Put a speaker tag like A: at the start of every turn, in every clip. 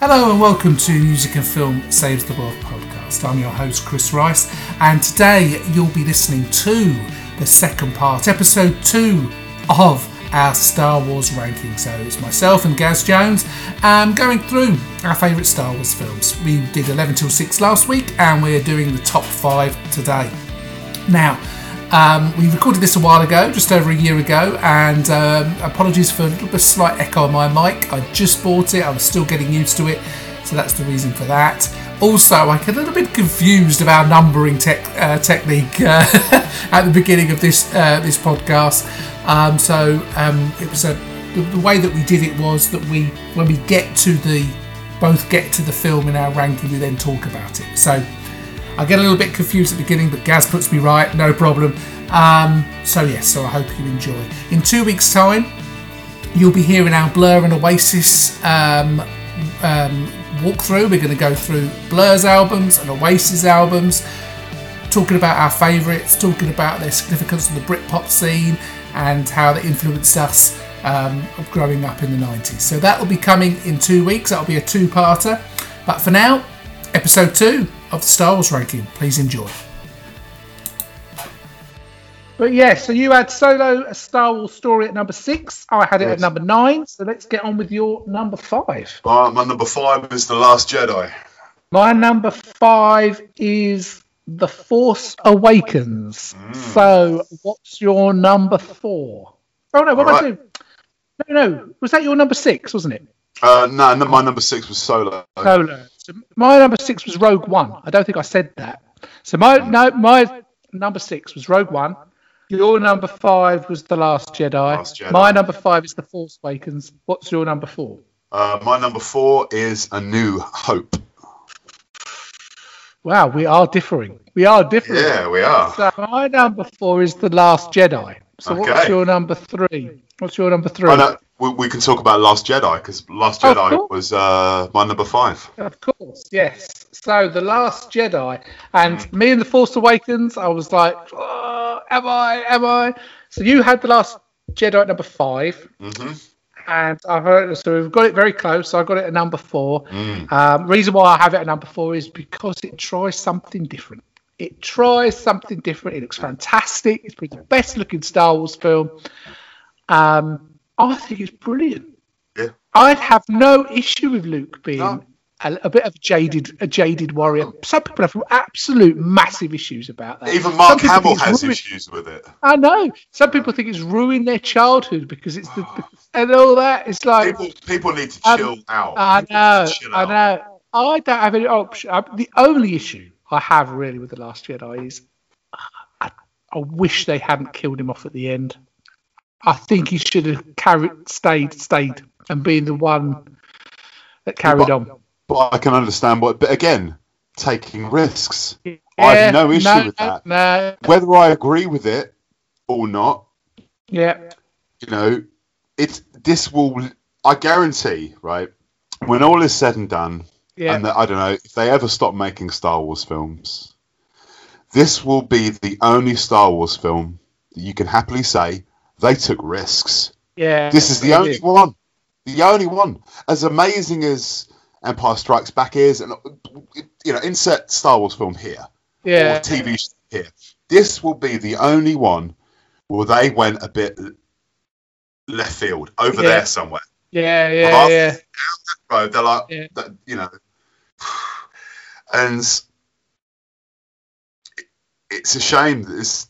A: Hello and welcome to Music and Film Saves the World podcast. I'm your host Chris Rice, and today you'll be listening to the second part, episode two of our Star Wars ranking. So it's myself and Gaz Jones um, going through our favourite Star Wars films. We did 11 till 6 last week, and we're doing the top five today. Now, um, we recorded this a while ago, just over a year ago, and um, apologies for a little bit of slight echo on my mic. I just bought it, I was still getting used to it, so that's the reason for that. Also, I get a little bit confused our numbering tech, uh, technique uh, at the beginning of this uh, this podcast. Um, so um, it was a the, the way that we did it was that we when we get to the both get to the film in our ranking, we then talk about it. So I get a little bit confused at the beginning, but Gaz puts me right, no problem. Um, so yes, so I hope you enjoy. In two weeks' time, you'll be hearing our Blur and Oasis um, um, walkthrough. We're going to go through Blur's albums and Oasis albums, talking about our favourites, talking about their significance in the Britpop scene and how they influenced us um, growing up in the 90s. So that will be coming in two weeks. That'll be a two-parter. But for now, episode two of the Star Wars ranking. Please enjoy. But yeah, so you had Solo, a Star Wars story at number six. I had it
B: Yes.
A: at number nine. So let's get on with your number five.
B: Uh, my number five is The Last Jedi.
A: My number five is The Force Awakens. So what's your number four? Oh no, what did I
B: Alright.
A: do? No, no, was that your number six, wasn't it?
B: Uh, no, no, my number six was Solo.
A: Solo. So my number six was Rogue One. I don't think I said that. So my no, my number six was Rogue One. Your number five was The Last Jedi.
B: Last Jedi.
A: My number five is The Force Awakens. What's your number four?
B: Uh, my number four is A New Hope.
A: Wow, we are differing. We are differing.
B: Yeah, we are.
A: So my number four is The Last Jedi. So what's your number three? What's your number three?
B: We, we can talk about Last Jedi because Last Jedi was uh, my number five.
A: Of course, yes. So the Last Jedi, and me and the Force Awakens, I was like, oh, am I? Am I? So you had the Last Jedi at number five,
B: hmm
A: and I've heard so we've got it very close. So I got it at number four.
B: Mm.
A: Um, reason why I have it at number four is because it tries something different. It tries something different. It looks fantastic. It's the best looking Star Wars film. Um, I think it's brilliant.
B: Yeah.
A: I'd have no issue with Luke being
B: No.
A: a, a bit of a jaded, a jaded warrior. Some people have absolute massive issues about that.
B: Even Mark Hamill has
A: ruined-
B: issues with it.
A: I know. Some people think it's ruined their childhood because it's the and all that. It's like
B: People, people need to
A: Um,
B: chill out.
A: I know,
B: chill
A: I
B: out.
A: know. I don't have any option. I, the only issue I have really with the Last Jedi is I, I wish they hadn't killed him off at the end. I think he should have carried, stayed, stayed, and been the one that carried
B: But-
A: on.
B: But I can understand what. But again, taking risks. I have no issue
A: no,
B: with that.
A: No,
B: Whether I agree with it or not,
A: yeah,
B: you know, it's this will. I guarantee, right? When all is said and done,
A: yeah,
B: and that, I don't know if they ever stop making Star Wars films, this will be the only Star Wars film that you can happily say they took risks.
A: yeah.
B: This is the only
A: did.
B: one. The only one. As amazing as Empire Strikes Back is, and you know, insert Star Wars film here or
A: Yeah,
B: TV show here. This will be the only one where they went a bit left field over
A: Yeah.
B: there somewhere.
A: yeah, yeah, yeah.
B: Right, they're like,
A: Yeah.
B: you know, and it's a shame that this,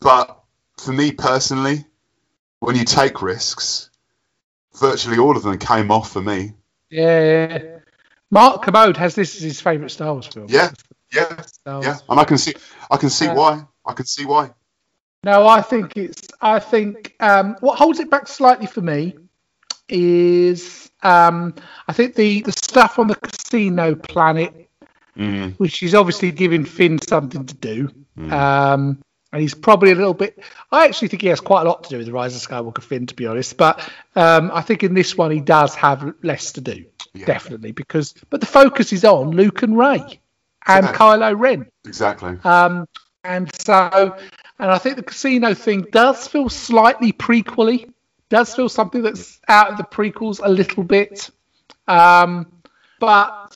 B: but for me personally, when you take risks, virtually all of them came off for me.
A: Yeah, yeah. Mark Kermode has this as his favourite Star Wars film.
B: Yeah, yeah, yeah, and I can see, I can see
A: Yeah.
B: why. I can see why.
A: No, I think it's. I think um, what holds it back slightly for me is um, I think the the stuff on the casino planet,
B: Mm,
A: which is obviously giving Finn something to do.
B: mm.
A: Um, and he's probably a little bit. I actually think he has quite a lot to do with the Rise of Skywalker Finn, to be honest. But um, I think in this one he does have less to do,
B: Yeah.
A: definitely, because but the focus is on Luke and Rey and
B: Yeah.
A: Kylo Ren.
B: Exactly.
A: Um, and so, and I think the casino thing does feel slightly prequely, does feel something that's out of the prequels a little bit. Um, but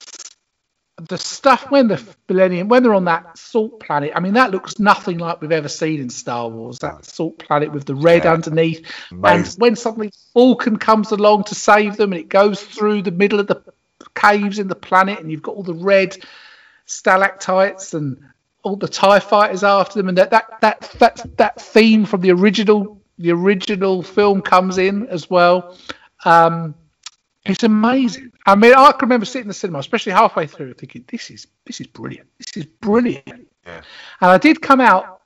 A: the stuff when the Millennium, when they're on that salt planet, I mean, that looks nothing like we've ever seen in Star Wars. That salt planet with the red
B: Yeah.
A: underneath,
B: Amazing.
A: and when suddenly Falcon comes along to save them, and it goes through the middle of the caves in the planet, and you've got all the red stalactites and all the Tie fighters after them, and that that that that that theme from the original the original film comes in as well. Um, it's amazing. I mean, I can remember sitting in the cinema, especially halfway through, thinking, "This is this is brilliant. This is brilliant."
B: Yeah.
A: And I did come out.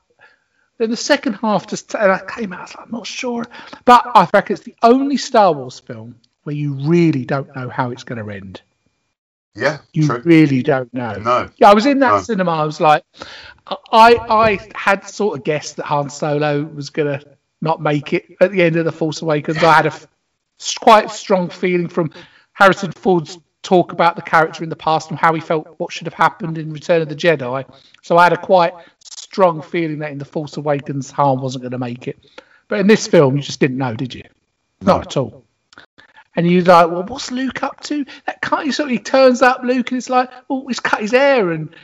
A: Then the second half just, and I came out. I was like, I'm not sure, but I reckon it's the only Star Wars film where you really don't know how it's going to end.
B: Yeah,
A: You
B: true.
A: really don't know.
B: No.
A: Yeah, I was in that
B: No.
A: cinema. I was like, I I had sort of guessed that Han Solo was gonna not make it at the end of the Force Awakens. I had a quite strong feeling from Harrison Ford's talk about the character in the past and how he felt what should have happened in Return of the Jedi. So I had a quite strong feeling that in the Force Awakens Han wasn't going to make it. But in this film, you just didn't know, did you? Not at all. And you're like, well, what's Luke up to? That kind of sort of, he turns up, Luke, and it's like, oh, he's cut his hair, and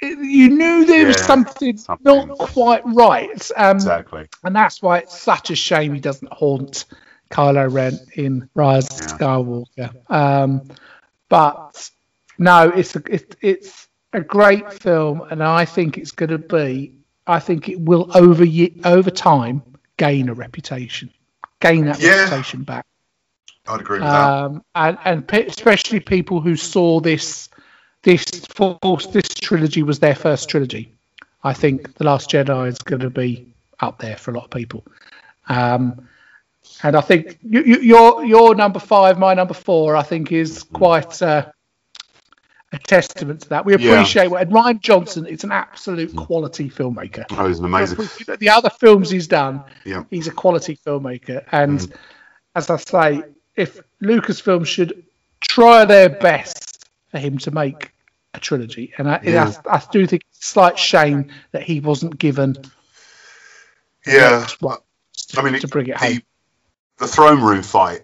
A: it, you knew there was something,
B: something.
A: not quite right. Um,
B: Exactly.
A: and that's why it's such a shame he doesn't haunt Kylo Ren in Rise of Skywalker. Um, but no, it's a, it, it's a great film, and I think it's going to be. I think it will over over time gain a reputation, gain that
B: Yeah.
A: reputation back.
B: I'd agree with that.
A: Um, and and especially people who saw this this force this trilogy was their first trilogy. I think the Last Jedi is going to be up there for a lot of people. Um, and I think you, you, your your number five, my number four, I think is quite uh, a testament to that. We
B: Yeah.
A: appreciate what and Rian Johnson is an absolute quality filmmaker.
B: Oh, he's an amazing.
A: The other films he's done,
B: Yeah.
A: he's a quality filmmaker. And as I say, if Lucasfilm should try their best for him to make a trilogy, and I,
B: Yeah.
A: I, I do think it's a slight shame that he wasn't given
B: Yeah.
A: what
B: I mean,
A: to bring it
B: the,
A: home.
B: The throne room fight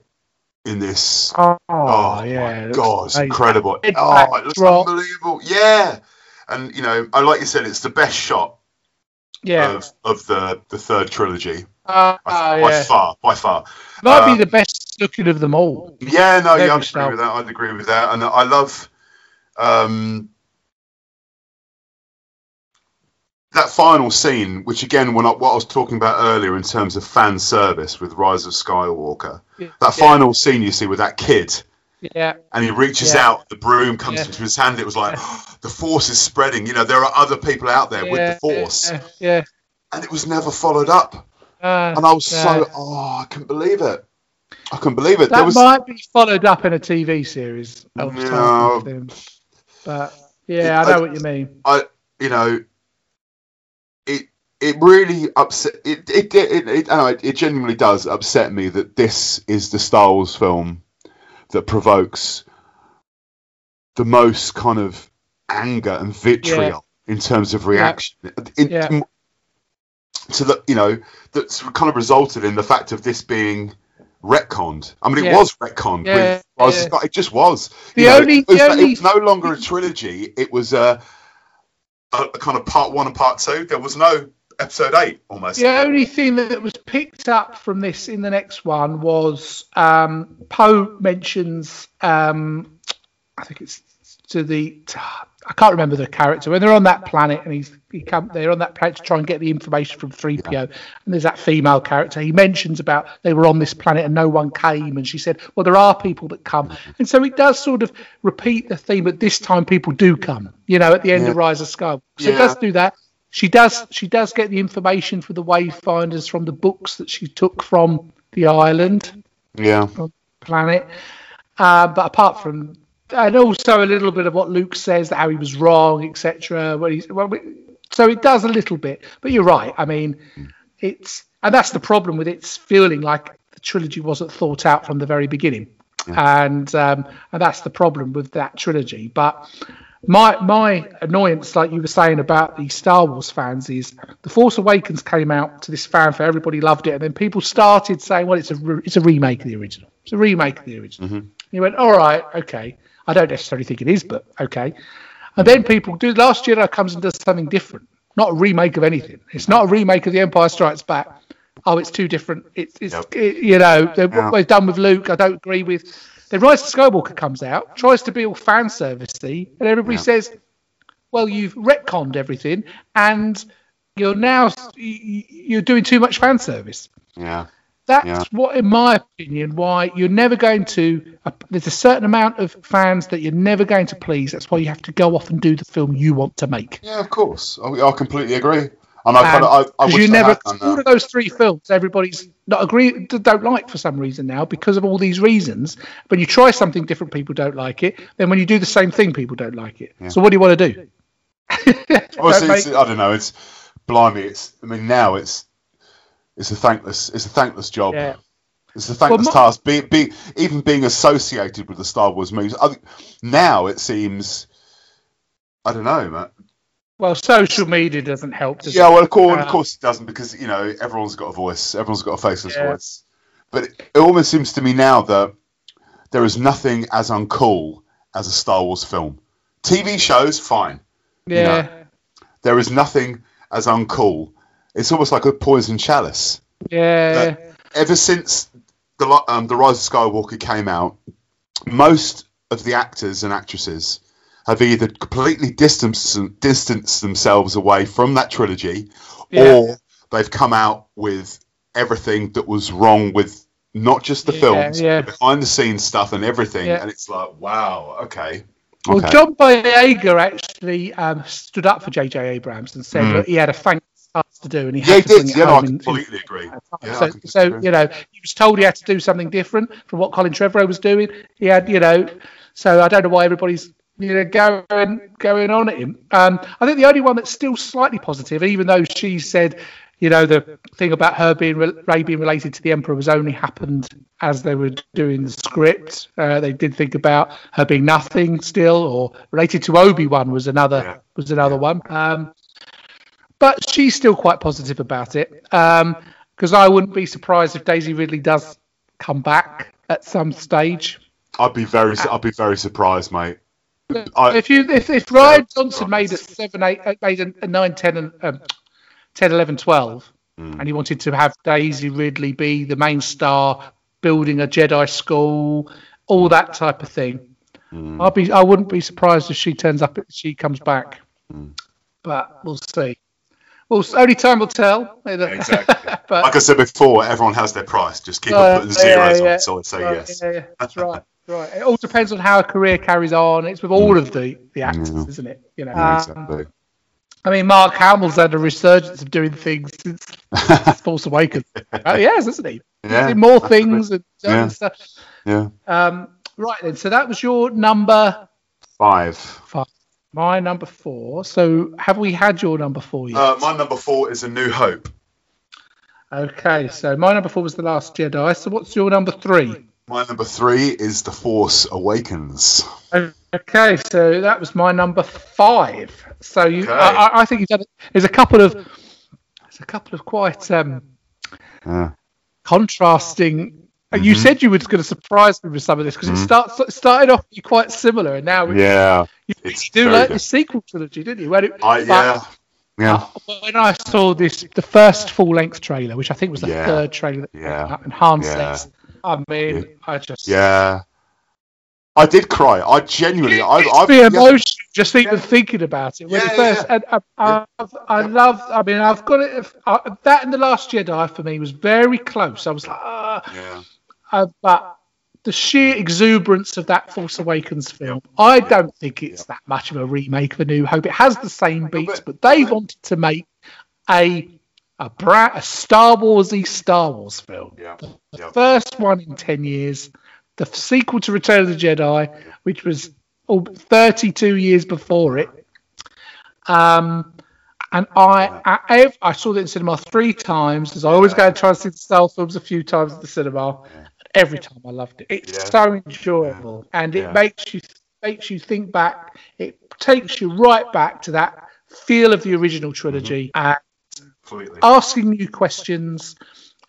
B: in this.
A: Oh,
B: Oh,
A: yeah,
B: my god, it's
A: amazing.
B: incredible!
A: Head
B: Oh, it looks
A: drop.
B: unbelievable. Yeah, and you know, I like you said, it's the best shot
A: Yeah,
B: of, of the the third trilogy
A: uh,
B: by,
A: yeah.
B: far, by far.
A: might
B: uh,
A: be the best looking of them all.
B: Yeah, no, yeah, I'd agree with that. I'd agree with that, and I love um, that final scene, which again, when I, what I was talking about earlier in terms of fan service with Rise of Skywalker,
A: Yeah.
B: that final scene you see with that kid,
A: Yeah,
B: and he reaches
A: Yeah.
B: out, the broom comes
A: Yeah.
B: into his hand. It was like the Force is spreading. You know, there are other people out there with the Force,
A: Yeah, yeah.
B: and it was never followed up.
A: Uh,
B: And I was so, oh, I couldn't believe it. I couldn't believe it.
A: That
B: there was,
A: might be followed up in a TV series.
B: No.
A: But yeah, I know what you mean.
B: I, you know, it it really upset. It it it, it, it, know, it, it genuinely does upset me that this is the Star Wars film that provokes the most kind of anger and vitriol in terms of reaction. In-
A: Yeah.
B: to the you know that's kind of resulted in the fact of this being retconned. I mean, it
A: Yeah.
B: was retconned.
A: Yeah,
B: with
A: yeah.
B: It just was.
A: The
B: You know,
A: only-
B: it was,
A: the
B: it
A: only-
B: was no longer a trilogy. It was a, a, a kind of part one and part two. There was no episode eight almost.
A: The only thing that was picked up from this in the next one was um, Poe mentions, um, I think it's to the, I can't remember the character when they're on that planet and he's he come they're on that planet to try and get the information from 3PO and there's that female character. He mentions about they were on this planet and no one came and she said well there are people that come. And so it does sort of repeat the theme but this time people do come you know at the end
B: Yeah.
A: of Rise of Skywalker. So it does do that she does she does get the information for the wayfinders from the books that she took from the island
B: Yeah.
A: planet. Uh, but apart from, and also a little bit of what Luke says, that how he was wrong, etc. Well, he's, well, we- so it does a little bit. But you're right. I mean, it's and that's the problem with it's feeling like the trilogy wasn't thought out from the very beginning, and um, and that's the problem with that trilogy. But my my annoyance, like you were saying about the Star Wars fans, is the Force Awakens came out to this fanfare, everybody loved it, and then people started saying, "Well, it's a re- it's a remake of the original. It's a remake of the original." Mm-hmm. you went, all right, okay. I don't necessarily think it is, but okay. And then people do. Last Jedi comes and does something different, not a remake of anything. It's not a remake of The Empire Strikes Back. Oh, it's too different. It's, it's
B: Yep.
A: it- you know, what they've done with Luke, I don't agree with. Then Rise of Skywalker comes out, tries to be all fan servicey, and everybody
B: Yeah.
A: says, well, you've retconned everything, and you're now you're doing too much fan service.
B: Yeah.
A: That's
B: Yeah.
A: what, in my opinion, why you're never going to. Uh, there's a certain amount of fans that you're never going to please. That's why you have to go off and do the film you want to make.
B: Yeah, of course. I, I completely agree. And I kind of, I, I
A: Because
B: wish
A: you never,
B: had
A: all of those three films, everybody's not agree, don't like for some reason now because of all these reasons. When you try something different, people don't like it. Then when you do the same thing, people don't like it. So what do you want to do?
B: Well,
A: Don't
B: it's,
A: make-
B: it's, I don't know. It's blimey. It's. I mean, now it's. It's a thankless. It's a thankless job.
A: yeah.
B: It's a thankless
A: my-
B: task. Be, be, even being associated with the Star Wars movies. I, think now it seems. I don't know, man.
A: Well, social media doesn't help. Does
B: Yeah,
A: it?
B: well, of course,
A: Uh,
B: of course it doesn't because you know everyone's got a voice. Everyone's got a faceless
A: Yeah.
B: voice. But it, it almost seems to me now that there is nothing as uncool as a Star Wars film. TV shows, fine.
A: yeah.
B: There is nothing as uncool. It's almost like a poison chalice.
A: Yeah.
B: ever since the um, the Rise of Skywalker came out, most of the actors and actresses have either completely distanced distanced themselves away from that trilogy,
A: Yeah.
B: or they've come out with everything that was wrong with not just the
A: Yeah,
B: films,
A: yeah.
B: behind the scenes stuff and everything.
A: Yeah.
B: And it's like, wow, okay.
A: Well,
B: okay.
A: John Boyega actually um, stood up for J.J. Abrams and said
B: Mm.
A: that he had a thankless task to do, and he
B: yeah,
A: had
B: he
A: to bring
B: did.
A: it
B: Yeah, no, I
A: home. in-
B: completely agree. Yeah,
A: so,
B: completely
A: so
B: agree.
A: you know, he was told he had to do something different from what Colin Trevorrow was doing. He had, you know, so I don't know why everybody's you know going going on at him. Um, I think the only one that's still slightly positive, even though she said, you know, the thing about her being Rey being related to the Emperor was only happened as they were doing the script. Uh, they did think about her being nothing still, or related to Obi Wan was another was another one. Um, but she's still quite positive about it because I wouldn't be surprised if Daisy Ridley does come back at some stage.
B: I'd be very, I'd be very surprised, mate. I,
A: if you if, if
B: Rian
A: Johnson made a seven eight uh, made a, a 9 10 and um, 10 11 12
B: Mm.
A: and he wanted to have Daisy Ridley be the main star building a Jedi school all that type of thing
B: Mm.
A: I'd be I wouldn't be surprised if she turns up if she comes back
B: Mm.
A: but we'll see well only time will tell
B: Exactly.
A: but
B: like I said before, everyone has their price. Just keep
A: Uh,
B: on putting zeros
A: yeah, yeah.
B: on, so I'd say
A: Right,
B: yes.
A: Yeah, yeah, that's right. Right. It all depends on how a career carries on. It's with all of the, the actors,
B: Yeah.
A: isn't it? You know.
B: Yeah,
A: Um,
B: exactly.
A: I mean, Mark Hamill's had a resurgence of doing things since Force Awakens. Uh, yes, has, hasn't he?
B: Yeah,
A: in more things and,
B: Yeah.
A: stuff.
B: yeah.
A: Um, right then. So that was your number
B: Five.
A: five. My number four. So have we had your number four yet?
B: Uh, my number four is A New Hope.
A: okay. So my number four was the Last Jedi. So what's your number three?
B: My number three is The Force Awakens.
A: Okay, so that was my number five. So you,
B: Okay.
A: I, I- think you've done. it. There's a couple of, there's a couple of quite um,
B: Yeah.
A: contrasting. uh You said you were going to surprise me with some of this because it
B: Mhm.
A: starts it started off quite similar, and now it-
B: Yeah.
A: you
B: It's
A: do like
B: good.
A: the sequel trilogy, didn't you? When it,
B: yeah. Yeah.
A: When I saw this, the first full length trailer, which I think was the
B: Yeah.
A: third trailer that came
B: Yeah.
A: and Han
B: Yeah.
A: says, "I mean, I just
B: Yeah. I did cry. I genuinely. I, I've, yeah.
A: emotional just even
B: Yeah.
A: thinking about it. When
B: Yeah,
A: it
B: yeah,
A: first, and I, I, I love. I mean, I've got it. I, that and the Last Jedi for me was very close. I was like, ah,
B: Yeah.
A: uh, but the sheer exuberance of that Force Awakens film, I don't think it's that much of a remake of A New Hope. It has the same beats, but they wanted to make a a, bra- a Star Warsy Star Wars film.
B: Yeah.
A: The
B: Yeah.
A: first one in 10 years, the sequel to Return of the Jedi, which was oh, 32 years before it. Um, and I, I, I saw it in cinema three times, as I always go and try to see the Star films a few times at the cinema. Every time I loved it. It's
B: Yeah.
A: so enjoyable, and it
B: Yeah.
A: makes you makes you think back. It takes you right back to that feel of the original trilogy, and
B: Completely.
A: asking you questions.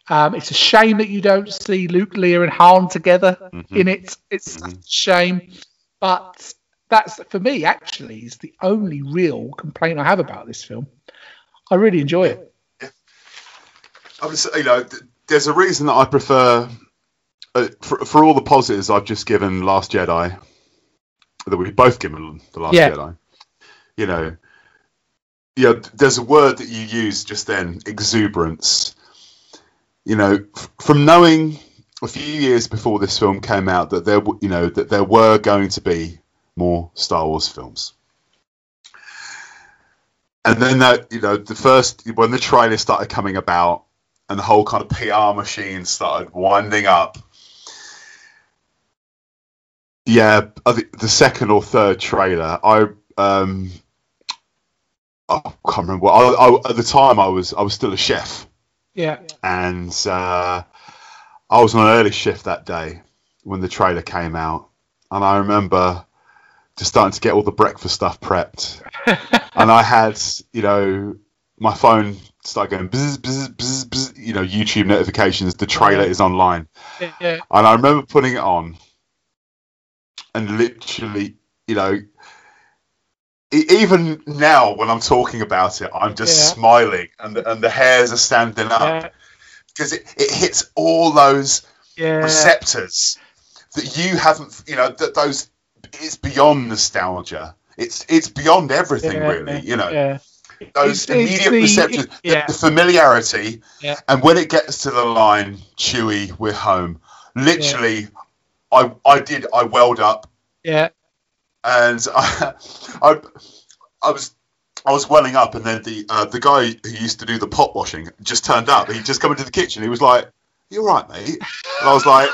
A: Um, it's a shame that you don't see Luke, Leia, and Han together
B: Mhm.
A: in it. It's
B: Mhm.
A: a shame, but that's for me actually is the only real complaint I have about this film. I really enjoy it.
B: I was, you know, there's a reason that I prefer, uh, for, for all the positives I've just given Last Jedi, that we've both given The Last
A: Yeah.
B: Jedi. You know, yeah, there's a word that you used just then, exuberance. You know, from knowing a few years before this film came out that there, you know, that there were going to be more Star Wars films. And then that, you know, the first when the trailer started coming about, and the whole kind of PR machine started winding up. Yeah, the second or third trailer, I um, I can't remember. I, I, at the time, I was I was still a chef,
A: Yeah,
B: and uh, I was on an early shift that day when the trailer came out, and I remember just starting to get all the breakfast stuff prepped, and I had you know my phone started going bzz, bzz, bzz, bzz, you know YouTube notifications. The trailer is online,
A: yeah,
B: and I remember putting it on, and literally, you know. Even now, when I'm talking about it, I'm just
A: Yeah.
B: smiling, and the, and the hairs are standing up.
A: Yeah,
B: because it, it hits all those
A: yeah,
B: receptors that you haven't you know that those it's beyond nostalgia. It's it's beyond everything
A: yeah,
B: really you know.
A: Yeah.
B: those
A: It's- it's
B: immediate
A: the-
B: receptors the-
A: yeah.
B: the, familiarity
A: Yeah.
B: and when it gets to the line Chewie we're home literally i i did i welled up.
A: Yeah,
B: and I, I, I was, I was welling up, and then the uh, the guy who used to do the pot washing just turned up. He just come into the kitchen. He was like, "You all right, mate?" And I was like,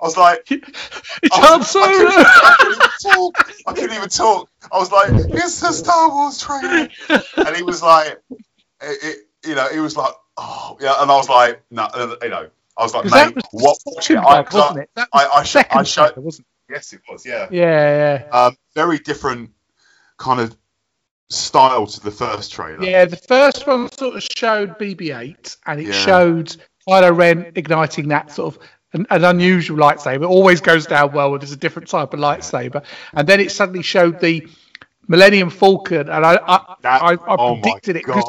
B: I was like, I, was-
A: Solo.
B: I, couldn't, I couldn't talk. I couldn't even talk. I was like, "It's the Star Wars trailer," and he was like, it, it, you know, he was like, "Oh, yeah," and I was like, "No," you know, I was like, "Mate, what?"
A: the
B: I-
A: wasn't it? That was
B: I, I, sh- I showed.
A: trailer, wasn't
B: Yes, it was. Yeah.
A: Yeah, yeah.
B: um, very different kind of style to the first trailer.
A: Yeah, the first one sort of showed BB-8, and it
B: Yeah.
A: showed Kylo Ren igniting that sort of an, an unusual lightsaber. It always goes down well when there's a different type of lightsaber, and then it suddenly showed the Millennium Falcon, and I I,
B: That-
A: I, I
B: oh
A: predicted it because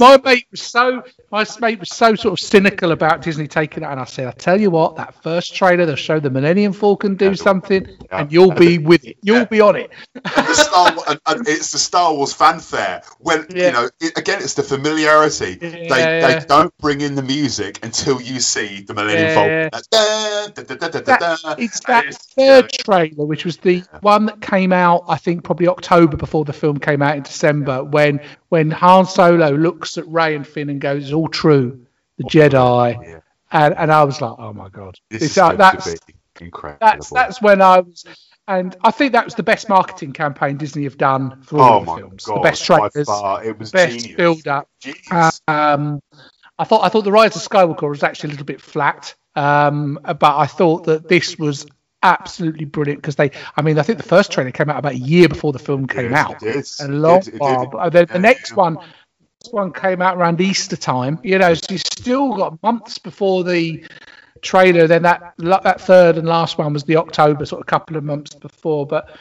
A: my, my mate was so my mate was so sort of cynical about Disney taking it, and I said, I tell you what, that first trailer they'll show the Millennium Falcon do something,
B: Yeah.
A: and you'll be with it, you'll
B: Yeah.
A: be on it.
B: And Star and, and it's the Star Wars fanfare. When
A: Yeah.
B: you know, it, again, it's the familiarity. They they don't bring in the music until you see the Millennium. Falcon.
A: That- it's that
B: it's,
A: third trailer, which was the one that came out, I think, probably October before the film came out in December, when when Han Solo looks at Rey and Finn and goes, "It's all true, the Jedi,"
B: Yeah.
A: and and I was like, "Oh my god,
B: This
A: It's
B: is
A: like- that's
B: incredible.
A: that's that's when I was." And I think that was the best marketing campaign Disney have done for all
B: oh
A: the
B: my
A: films.
B: god!
A: the best trailers,
B: it was
A: best
B: genius.
A: build up. Um, I thought I thought the Rise of Skywalker was actually a little bit flat, um, but I thought that this was absolutely brilliant because they. I mean, I think the first trailer came out about a year before the film came
B: Yes,
A: out.
B: it is.
A: A
B: It
A: long
B: it
A: while. But then the
B: Yeah,
A: next one, this one came out around Easter time. You know, so you still got months before the trailer. Then that that third and last one was the October, sort of couple of months before. But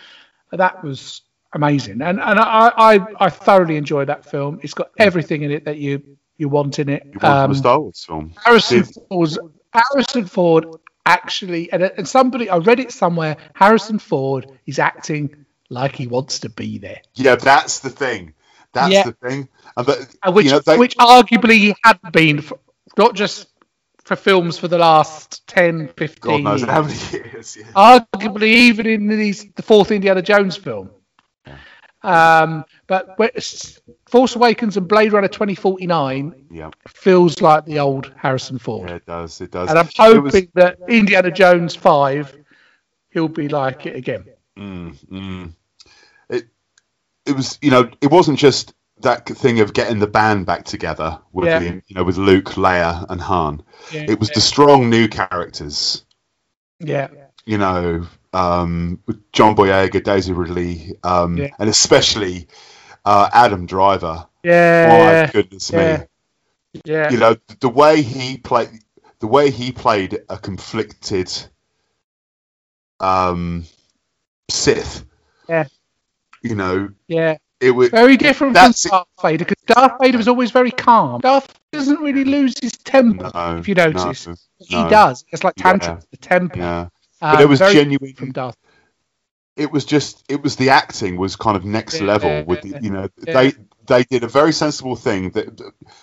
A: that was amazing, and and I I, I thoroughly enjoyed that film. It's got everything in it that you you want in it.
B: You wanted
A: Um,
B: a Star Wars film.
A: Harrison Ford, Harrison Ford actually, and, and somebody I read it somewhere. Harrison Ford is acting like he wants to be there,
B: Yeah, that's the thing. That's
A: Yeah.
B: the thing. And but,
A: Uh, which
B: you know, they,
A: which arguably he had been, for, not just for films for the last 10, 15
B: God knows
A: years.
B: how many years. Yeah.
A: Arguably, even in these, the fourth Indiana Jones film. Um, but Force Awakens and Blade Runner 2049
B: yeah,
A: feels like the old Harrison Ford.
B: yeah, it does. It does.
A: And I'm hoping
B: was-
A: that Indiana Jones 5, he'll be like it again.
B: Mm, mm. It it was you know it wasn't just that thing of getting the band back together with
A: Yeah.
B: the, you know with Luke, Leia, and Han.
A: Yeah,
B: It was the strong new characters.
A: yeah,
B: You know, um, John Boyega, Daisy Ridley, um,
A: Yeah.
B: and especially uh, Adam Driver.
A: yeah,
B: My goodness
A: yeah.
B: me!
A: yeah.
B: You know the way he played. the way he played a conflicted um, Sith.
A: Yeah.
B: You know,
A: Yeah,
B: it was
A: very different from Darth Vader because Darth Vader was always very calm. Darth doesn't really lose his temper.
B: no,
A: if you notice.
B: no,
A: he
B: no.
A: does. It's like
B: Yeah.
A: the temper.
B: Yeah, but um, it was genuine.
A: from Darth.
B: it was just it was the acting was kind of next level with the, you know they they did a very sensible thing that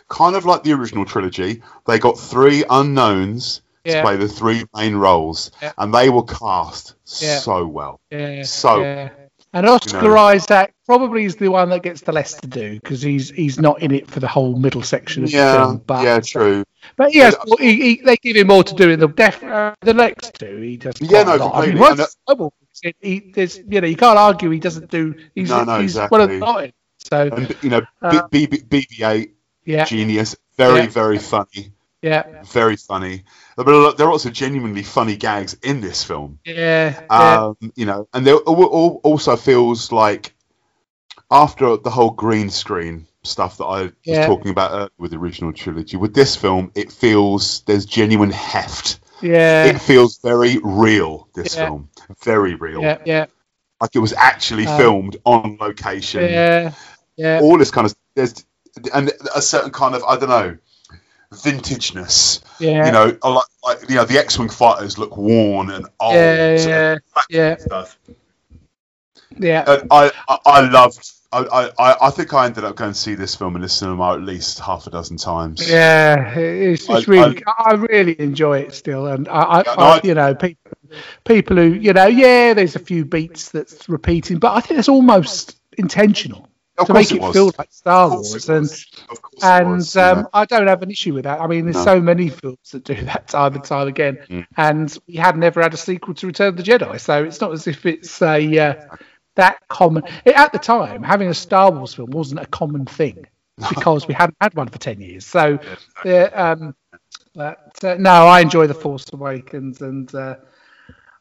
B: kind of like the original trilogy they got three unknowns
A: Yeah.
B: to play the three main roles
A: Yeah.
B: and they were cast
A: Yeah.
B: so well
A: Yeah,
B: So,
A: yeah. And Oscar
B: you know.
A: Isaac probably is the one that gets the less to do because he's he's not in it for the whole middle section of the
B: yeah
A: film. But
B: yeah true
A: but he has, he, he, they give him more to do in the def, uh, the next two. He does.
B: Yeah, no.
A: I mean,
B: completely.
A: what's
B: And,
A: trouble? He, he, there's, you know, you can't argue he doesn't do. He's,
B: No, no,
A: he's one of the
B: exactly.
A: So
B: and you know
A: Uh,
B: B- B- BB-8
A: yeah,
B: genius very
A: Yeah.
B: very funny
A: yeah,
B: very funny but there are also genuinely funny gags in this film
A: yeah, yeah.
B: um, you know, and there al- al- also feels like after the whole green screen stuff that I was
A: Yeah.
B: talking about with the original trilogy, with this film, it feels there's genuine heft.
A: yeah,
B: It feels very real. This
A: Yeah.
B: film, very real,
A: yeah, yeah,
B: like it was actually
A: Um,
B: filmed on location.
A: yeah, yeah,
B: All this kind of there's and a certain kind of I don't know vintageness.
A: yeah.
B: You know, I like, like you know the X-wing fighters look worn and old.
A: yeah,
B: and
A: yeah, yeah,
B: Stuff.
A: yeah.
B: And I, I, I loved. I, I, I think I ended up going to see this film in the cinema at least half a dozen times.
A: Yeah, it's, it's
B: I-
A: really. I, really enjoy it still, and I, I,
B: Yeah,
A: I
B: I-
A: you know, people, people who, you know, yeah, there's a few beats that's repeating, but I think it's almost intentional
B: Of
A: to make
B: it
A: it, feel like Star Wars,
B: it
A: and
B: was. Of course it
A: and um,
B: yeah.
A: I don't have an issue with that. I mean, there's
B: No.
A: so many films that do that time and time again,
B: Mm.
A: and we had never had a sequel to Return of the Jedi, so it's not as if it's a uh, that common. At the time, having a Star Wars film wasn't a common thing because we hadn't had one for ten years. So, yeah, um, but, uh, no, I enjoy the Force Awakens, and uh,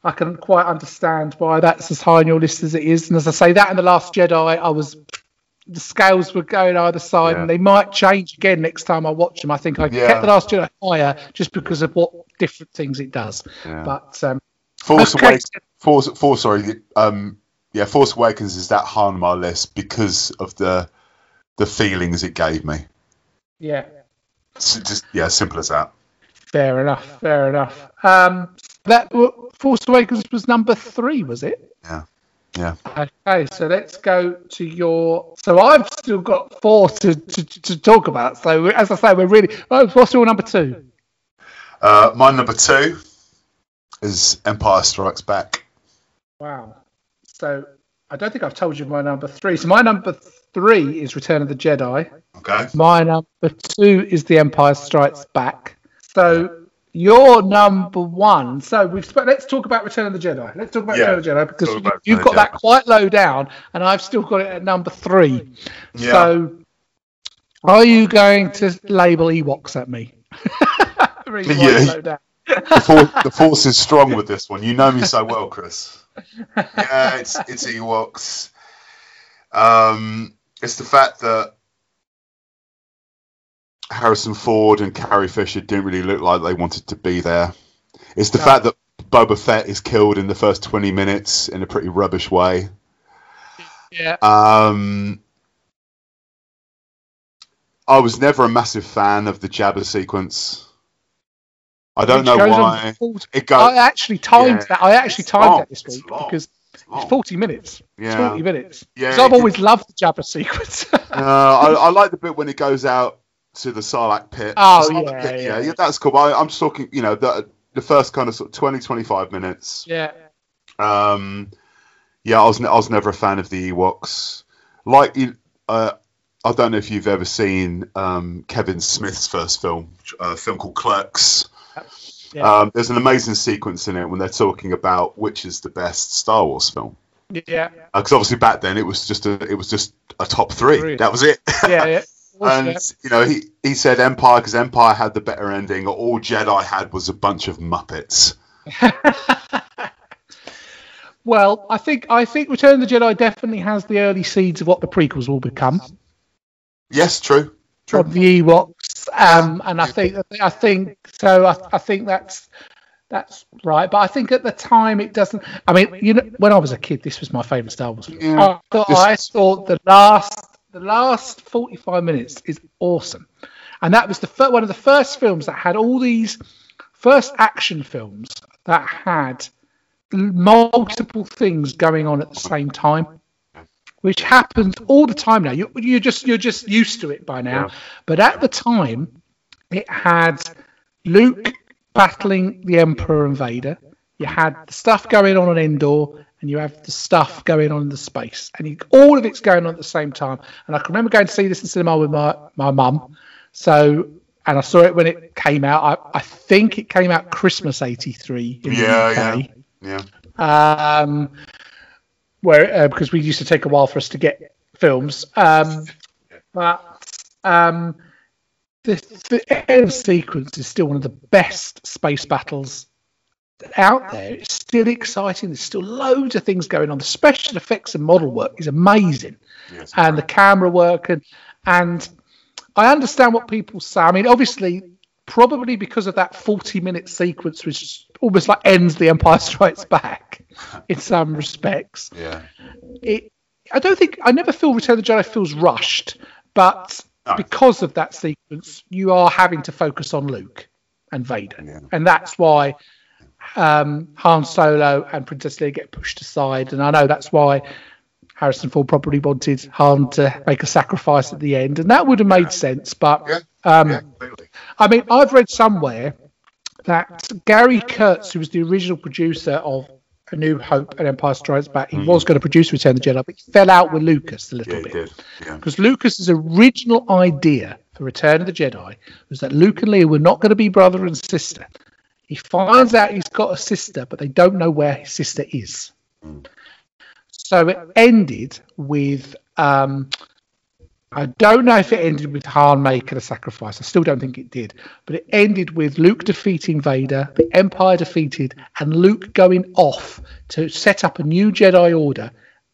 A: I can quite understand why that's as high on your list as it is. And as I say, that and the Last Jedi, I was the scales were going either side,
B: Yeah.
A: and they might change again next time I watch them. I think I
B: Yeah.
A: kept the Last Jedi higher just because of what different things it does.
B: Yeah.
A: But um,
B: Force
A: okay.
B: Awakens. Force, Force, sorry, um, yeah, Force Awakens is that high on my list because of the the feelings it gave me.
A: yeah,
B: It's just yeah, simple as that.
A: fair enough, fair enough. Um, that Force Awakens was number three, was it?
B: Yeah, yeah.
A: Okay, so let's go to your. So I've still got four to, to, to talk about. So as I say, we're really. oh, What's your number two?
B: Uh, my number two is Empire Strikes Back.
A: Wow. So I don't think I've told you my number three. So my number three is Return of the Jedi.
B: Okay.
A: My number two is The Empire Strikes Back. So your number one. So we've sp- let's talk about Return of the Jedi. Let's talk about
B: Yeah,
A: Return of the Jedi because
B: about
A: you've got that quite low down, and I've still got it at number three.
B: Yeah.
A: So are you going to label Ewoks at me? really
B: Yeah.
A: low down.
B: the, force, the force is strong with this one. You know me so well, Chris. Yeah, it's it's Ewoks. Um, it's the fact that Harrison Ford and Carrie Fisher didn't really look like they wanted to be there. It's the
A: No.
B: fact that Boba Fett is killed in the first twenty minutes in a pretty rubbish way.
A: Yeah.
B: Um, I was never a massive fan of the Jabba sequence. I don't know why. It goes.
A: I actually timed
B: Yeah.
A: that. I actually timed
B: long.
A: that this week
B: long.
A: because
B: It's
A: it's 40 minutes. It's
B: Yeah.
A: 40 minutes.
B: Yeah,
A: Because I've always loved the Jabba sequence.
B: Uh, I, I like the bit when it goes out to the Sarlacc pit.
A: Oh,
B: The Sarlacc
A: yeah,
B: pit,
A: yeah.
B: that's cool. I, I'm just talking, you know, the, the first kind of, sort of 20, 25 minutes.
A: yeah.
B: Um, yeah, I was I was never a fan of the Ewoks. Like, uh, I don't know if you've ever seen um, Kevin Smith's first film, a film called Clerks.
A: Yeah.
B: Um, there's an amazing sequence in it when they're talking about which is the best Star Wars film.
A: Yeah.
B: Because obviously back then it was just a it was just a top three.
A: Three.
B: That was it.
A: Yeah. yeah.
B: and you know he he said Empire because Empire had the better ending. All Jedi had was a bunch of Muppets.
A: well, I think I think Return of the Jedi definitely has the early seeds of what the prequels will become.
B: Yes, true. True.
A: From the Ewoks um, and I think I think so. I, I think that's that's right. But I think at the time it doesn't. I mean, you know, when I was a kid, this was my favourite Star Wars.
B: Yeah.
A: I, thought, I thought the last the last forty five minutes is awesome, and that was the fir- one of the first films that had all these first action films that had multiple things going on at the same time. Which happens all the time now. You, you're just you're just used to it by now.
B: Yeah.
A: But at the time, it had Luke battling the Emperor and Vader. You had the stuff going on on Endor, and you have the stuff going on in the space, and you, all of it's going on at the same time. And I can remember going to see this in cinema with my my mum. So, and I saw it when it came out. I, I think it came out Christmas '83 in
B: Yeah,
A: the UK
B: yeah, yeah.
A: um, where uh, because we used to take a while for us to get films. Um, but um, the, the end sequence is still one of the best space battles out there. It's still exciting. There's still loads of things going on. The special effects and model work is amazing,
B: Yes.
A: and the camera work and and I understand what people say. I mean, obviously, probably because of that 40 minute sequence, which almost like ends The Empire Strikes Back in some respects.
B: yeah.
A: It, I don't think, I never feel Return of the Jedi feels rushed, but
B: No.
A: because of that sequence, you are having to focus on Luke and Vader.
B: Yeah.
A: And that's why um, Han Solo and Princess Leia get pushed aside. And I know that's why Harrison Ford probably wanted Han to make a sacrifice at the end, and that would have made sense. But um,
B: yeah.
A: I mean, I've read somewhere that Gary Kurtz, who was the original producer of A New Hope and Empire Strikes Back, he was going to produce Return of the Jedi, but he fell out with Lucas a little
B: Yeah,
A: bit.
B: did. Yeah.
A: Because Lucas's original idea for Return of the Jedi was that Luke and Leia were not going to be brother and sister. He finds out he's got a sister, but they don't know where his sister is. So it ended with. Um, I don't know if it ended with Han making a sacrifice. I still don't think it did. But it ended with Luke defeating Vader, the Empire defeated, and Luke going off to set up a new Jedi Order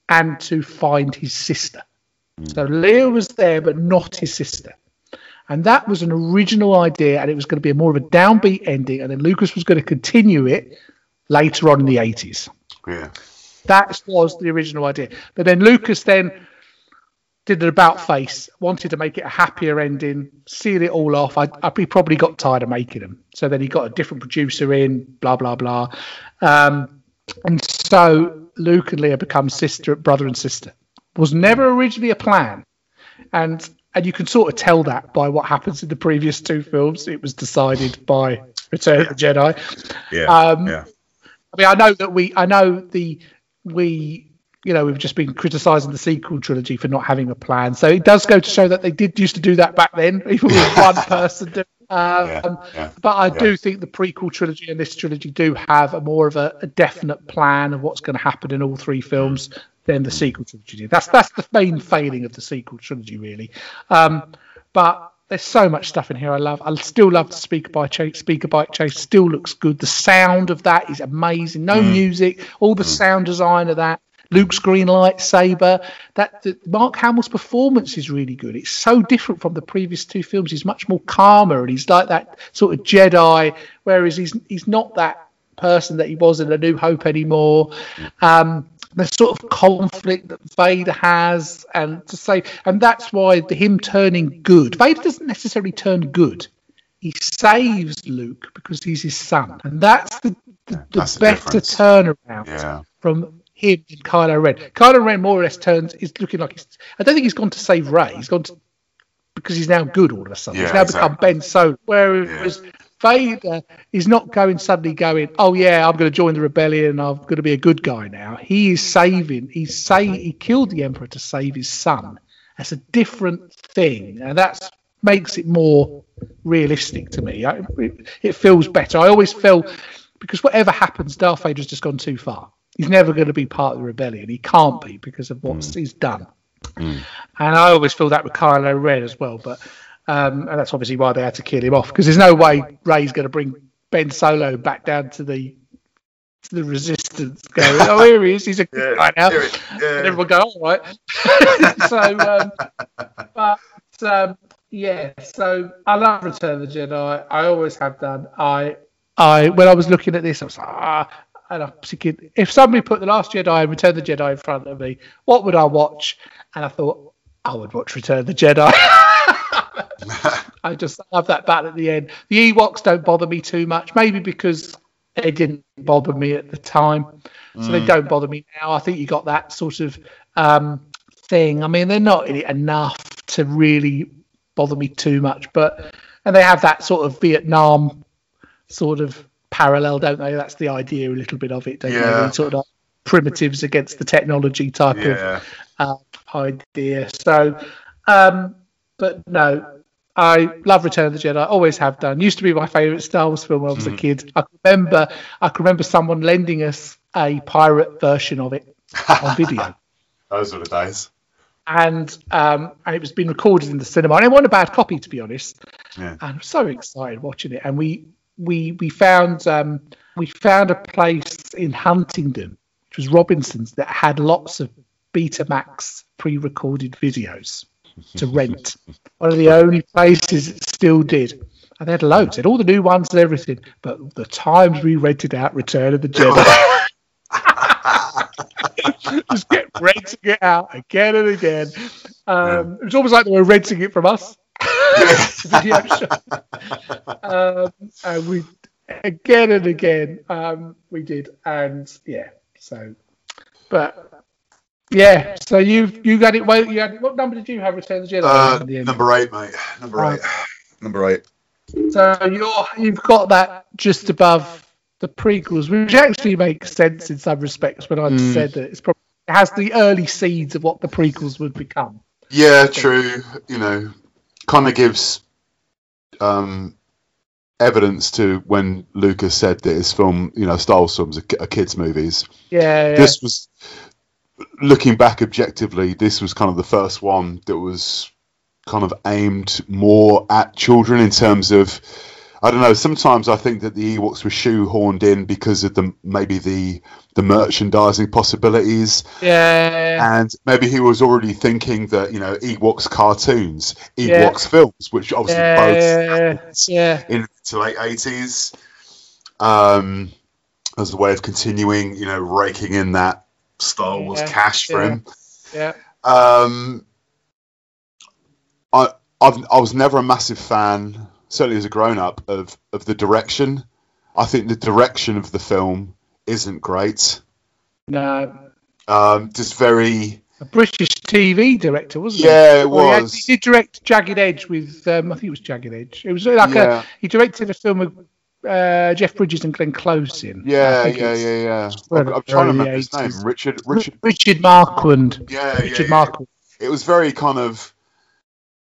A: and to find his sister. So Leia was there, but not his sister. And that was an original idea, and it was going to be a more of a downbeat ending, and then Lucas was going to continue it later on in the 80s.
B: Yeah.
A: That was the original idea. But then Lucas then did an about face, wanted to make it a happier ending, seal it all off. I, I he probably got tired of making them, so then he got a different producer in, blah blah blah, um, and so Luke and Leia become sister, brother and sister. Was never originally a plan, and and you can sort of tell that by what happens in the previous two films. It was decided by Return of the Jedi.
B: Yeah.
A: Um,
B: yeah.
A: I mean, I know that we, I know the, we, you know, we've just been criticising the sequel trilogy for not having a plan. So it does go to show that they did used to do that back then, even with one person. doing- Um,
B: Yeah, yeah,
A: but I do think the prequel trilogy and this trilogy do have a more of a, a definite plan of what's going to happen in all three films than the sequel trilogy did. That's that's the main failing of the sequel trilogy, really. Um, but there's so much stuff in here I love. I still love the speeder bike chase. Speeder bike chase still looks good. The sound of that is amazing. No music, all the sound design of that. Luke's green lightsaber. That the, Mark Hamill's performance is really good. It's so different from the previous two films. He's much more calmer and he's like that sort of Jedi, whereas he's he's not that person that he was in A New Hope anymore. Um, the sort of conflict that Vader has, and to say, and that's why the, him turning good. Vader doesn't necessarily turn good. He saves Luke because he's his son, and that's the the,
B: that's the
A: better
B: difference.
A: turnaround
B: Yeah.
A: from him and Kylo Ren. Kylo Ren more or less turns is looking like he's. I don't think he's gone to save Rey. He's gone to because he's now good all of a sudden. he's now
B: exactly.
A: become Ben Solo. Whereas Vader uh, is not going suddenly going, oh yeah, I'm going to join the rebellion. I'm going to be a good guy now. He is saving. He's say he killed the Emperor to save his son. That's a different thing, and that makes it more realistic to me. I, it, it feels better. I always feel because whatever happens, Darth Vader's just gone too far. He's never going to be part of the rebellion. He can't be because of what mm. he's done. Mm. And I always feel that with Kylo Ren as well. But um, and that's obviously why they had to kill him off because there's no way Rey's going to bring Ben Solo back down to the to the resistance. Go, oh, here he is. He's a good guy now.
B: yeah.
A: And everyone go, all right. so, um, but um, yeah, so I love Return of the Jedi. I always have done. I, I when I was looking at this, I was like, ah, and I'm thinking, if somebody put the Last Jedi and Return of the Jedi in front of me, what would I watch? And I thought I would watch Return of the Jedi. I just love that battle at the end. The Ewoks don't bother me too much, maybe because they didn't bother me at the time, so mm. they don't bother me now. I think you got that sort of um, thing. I mean, they're not in it enough to really bother me too much, but and they have that sort of Vietnam sort of parallel, don't they? That's the idea, a little bit of it, don't yeah. they? Sort of primitives against the technology type yeah. of uh, idea. So, um, but no, I love Return of the Jedi. Always have done. Used to be my favourite Star Wars film when I was mm. a kid. I can remember. I can remember someone lending us a pirate version of it on video.
B: Those were the days.
A: And um, and it was being recorded in the cinema. And it wasn't a bad copy, to be honest. Yeah. And I'm so excited watching it. And we we we found um, we found a place in Huntingdon, which was Robinson's, that had lots of Betamax pre-recorded videos to rent. One of the only places that still did. And they had loads, they had all the new ones and everything. But the times we rented out Return of the Jedi. just get renting it out again and again. Um, It was almost like they were renting it from us. video show. Um, and we again and again um, we did, and yeah. So, but yeah. So you you got it. Well, you had what number did you have? Return of the Jedi.
B: Uh, the number eight, mate. Number eight. Number eight.
A: So you're you've got that just above the prequels, which actually makes sense in some respects. When I mm. said that it's probably it has the early seeds of what the prequels would become.
B: Yeah, true. You know, kind of gives um, evidence to when Lucas said that his film, you know, Star Wars films are, are kids' movies.
A: Yeah, yeah.
B: This was looking back objectively. This was kind of the first one that was kind of aimed more at children in terms of I don't know. Sometimes I think that the Ewoks were shoehorned in because of the maybe the the merchandising possibilities.
A: Yeah.
B: And maybe he was already thinking that you know Ewoks cartoons, Ewoks yeah. films, which obviously
A: yeah. both
B: yeah. in the late eighties, um, as a way of continuing, you know, raking in that Star Wars yeah. cash for him.
A: Yeah.
B: Um, I I've, I was never a massive fan certainly as a grown up, of of the direction. I think the direction of the film isn't great.
A: No.
B: Um, just very.
A: A British TV director, wasn't
B: yeah,
A: he?
B: Yeah, it was. He, had,
A: he, did direct Jagged Edge with, um, I think it was Jagged Edge. It was like yeah. a. He directed a film with uh, Jeff Bridges and Glenn Close in.
B: Yeah, yeah, yeah, yeah. I'm, I'm trying to remember 80s. his name. Richard. Richard.
A: Richard Marquand.
B: Yeah,
A: Richard
B: yeah, Marquand. It was very kind of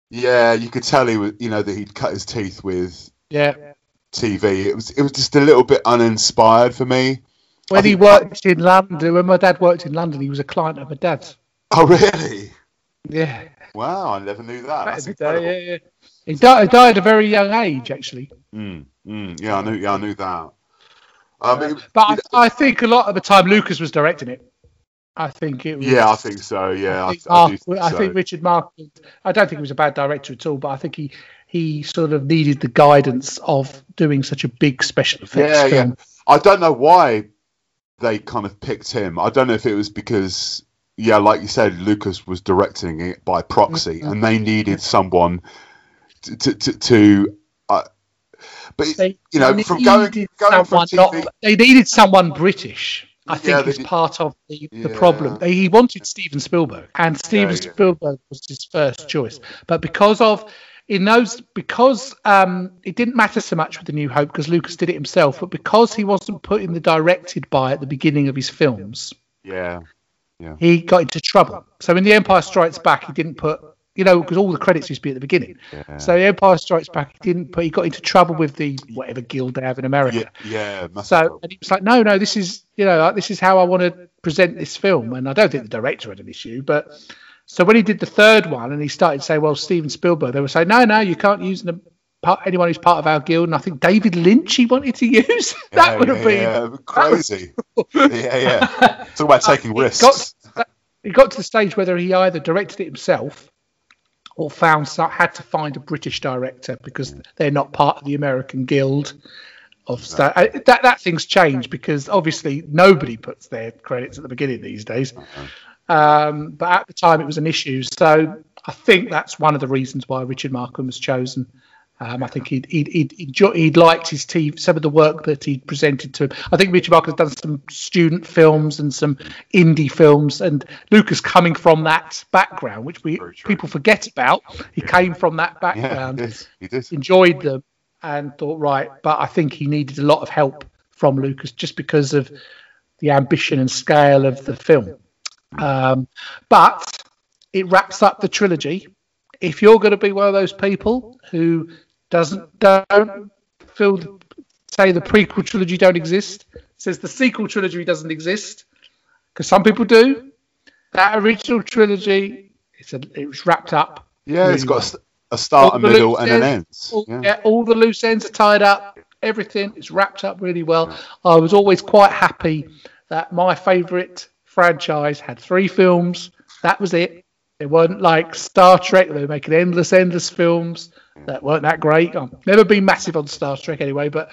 B: yeah, you could tell he was, you know, that he'd cut his teeth with
A: yeah
B: TV. It was, it was just a little bit uninspired for me.
A: When he worked in London, when my dad worked in London, he was a client of my dad's.
B: Oh, really?
A: Yeah.
B: Wow, I never knew that. That's incredible.
A: Day, yeah, yeah. He died, he died, at a very young age, actually.
B: Mm, mm, yeah, I knew. Yeah, I knew that. Um,
A: it, but I, I, think a lot of the time Lucas was directing it. I think it was.
B: Yeah, I think so. Yeah, I think,
A: I, Mark, think, I so. think Richard Marquand. I don't think he was a bad director at all, but I think he he sort of needed the guidance of doing such a big special effects yeah, film. Yeah.
B: I don't know why they kind of picked him. I don't know if it was because, yeah, like you said, Lucas was directing it by proxy, mm-hmm. and they needed someone to to. to, to uh, but they, you know, from going, going from TV,
A: not, they needed someone British I think yeah, is part of the, yeah. the problem. He wanted Steven Spielberg, and Steven yeah, Spielberg was his first choice. But because of in those, because um, it didn't matter so much with the New Hope because Lucas did it himself, but because he wasn't put in the directed by at the beginning of his films,
B: yeah, yeah,
A: he got into trouble. So in The Empire Strikes Back, he didn't put you know, because all the credits used to be at the beginning. Yeah. So Empire Strikes Back he didn't, but he got into trouble with the whatever guild they have in America.
B: Yeah, yeah
A: so and he was like, no, no, this is you know, like, this is how I want to present this film, and I don't think the director had an issue, but so when he did the third one and he started to say, well, Steven Spielberg, they were saying, no, no, you can't use anyone who's part of our guild, and I think David Lynch he wanted to use. that
B: yeah,
A: would have
B: been crazy. yeah, yeah. Talk about taking risks.
A: Got, he got to the stage whether he either directed it himself or found had to find a British director because they're not part of the American Guild of Star. uh, That that thing's changed because obviously nobody puts their credits at the beginning these days. Um, but at the time, it was an issue. So I think that's one of the reasons why Richard Marquand was chosen. Um, I think he'd, he'd, he'd, he'd liked his TV, some of the work that he'd presented to him. I think Richard Marquand has done some student films and some indie films, and Lucas coming from that background, which we people forget about. He came from that
B: Yeah,
A: background,
B: he did. He did.
A: enjoyed them, and thought, right, but I think he needed a lot of help from Lucas just because of the ambition and scale of the film. Um, but it wraps up the trilogy. If you're going to be one of those people who doesn't don't feel say the prequel trilogy don't exist, says the sequel trilogy doesn't exist, because some people do. That original trilogy, it's a, it was wrapped up.
B: Yeah, it's got a start, a
A: All the
B: middle, and an end.
A: All,
B: Yeah.
A: yeah, all the loose ends are tied up. Everything is wrapped up really well. I was always quite happy that my favourite franchise had three films. That was it. It wasn't like Star Trek. They were making endless, endless films that weren't that great. I've never been massive on Star Trek anyway, but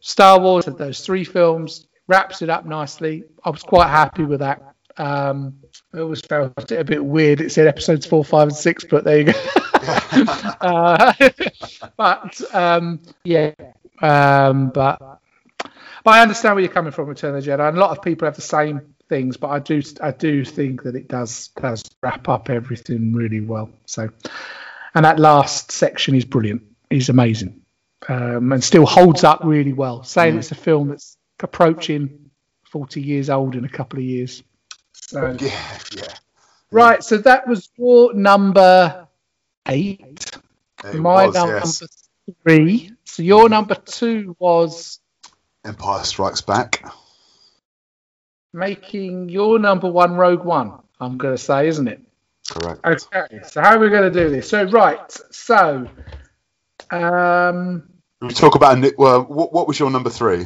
A: Star Wars had those three films, wraps it up nicely. I was quite happy with that. Um, I always felt it a bit weird. It said episodes four, five, and six, but there you go. uh, but um, yeah, um, but but I understand where you're coming from, Return of the Jedi. And a lot of people have the same things, but I do I do think that it does does wrap up everything really well. So, and that last section is brilliant. Is amazing, um, and still holds up really well. Saying it's a film that's approaching 40 years old in a couple of years. So,
B: Yeah, yeah.
A: right, so that was your number eight.
B: It
A: My
B: was,
A: number
B: yes.
A: three. So your number two was
B: Empire Strikes Back.
A: making your number one Rogue One. I'm going to say, isn't it?
B: Correct.
A: Okay. So how are we going to do this? So right. So, um,
B: We talk about well, what, what was your number three?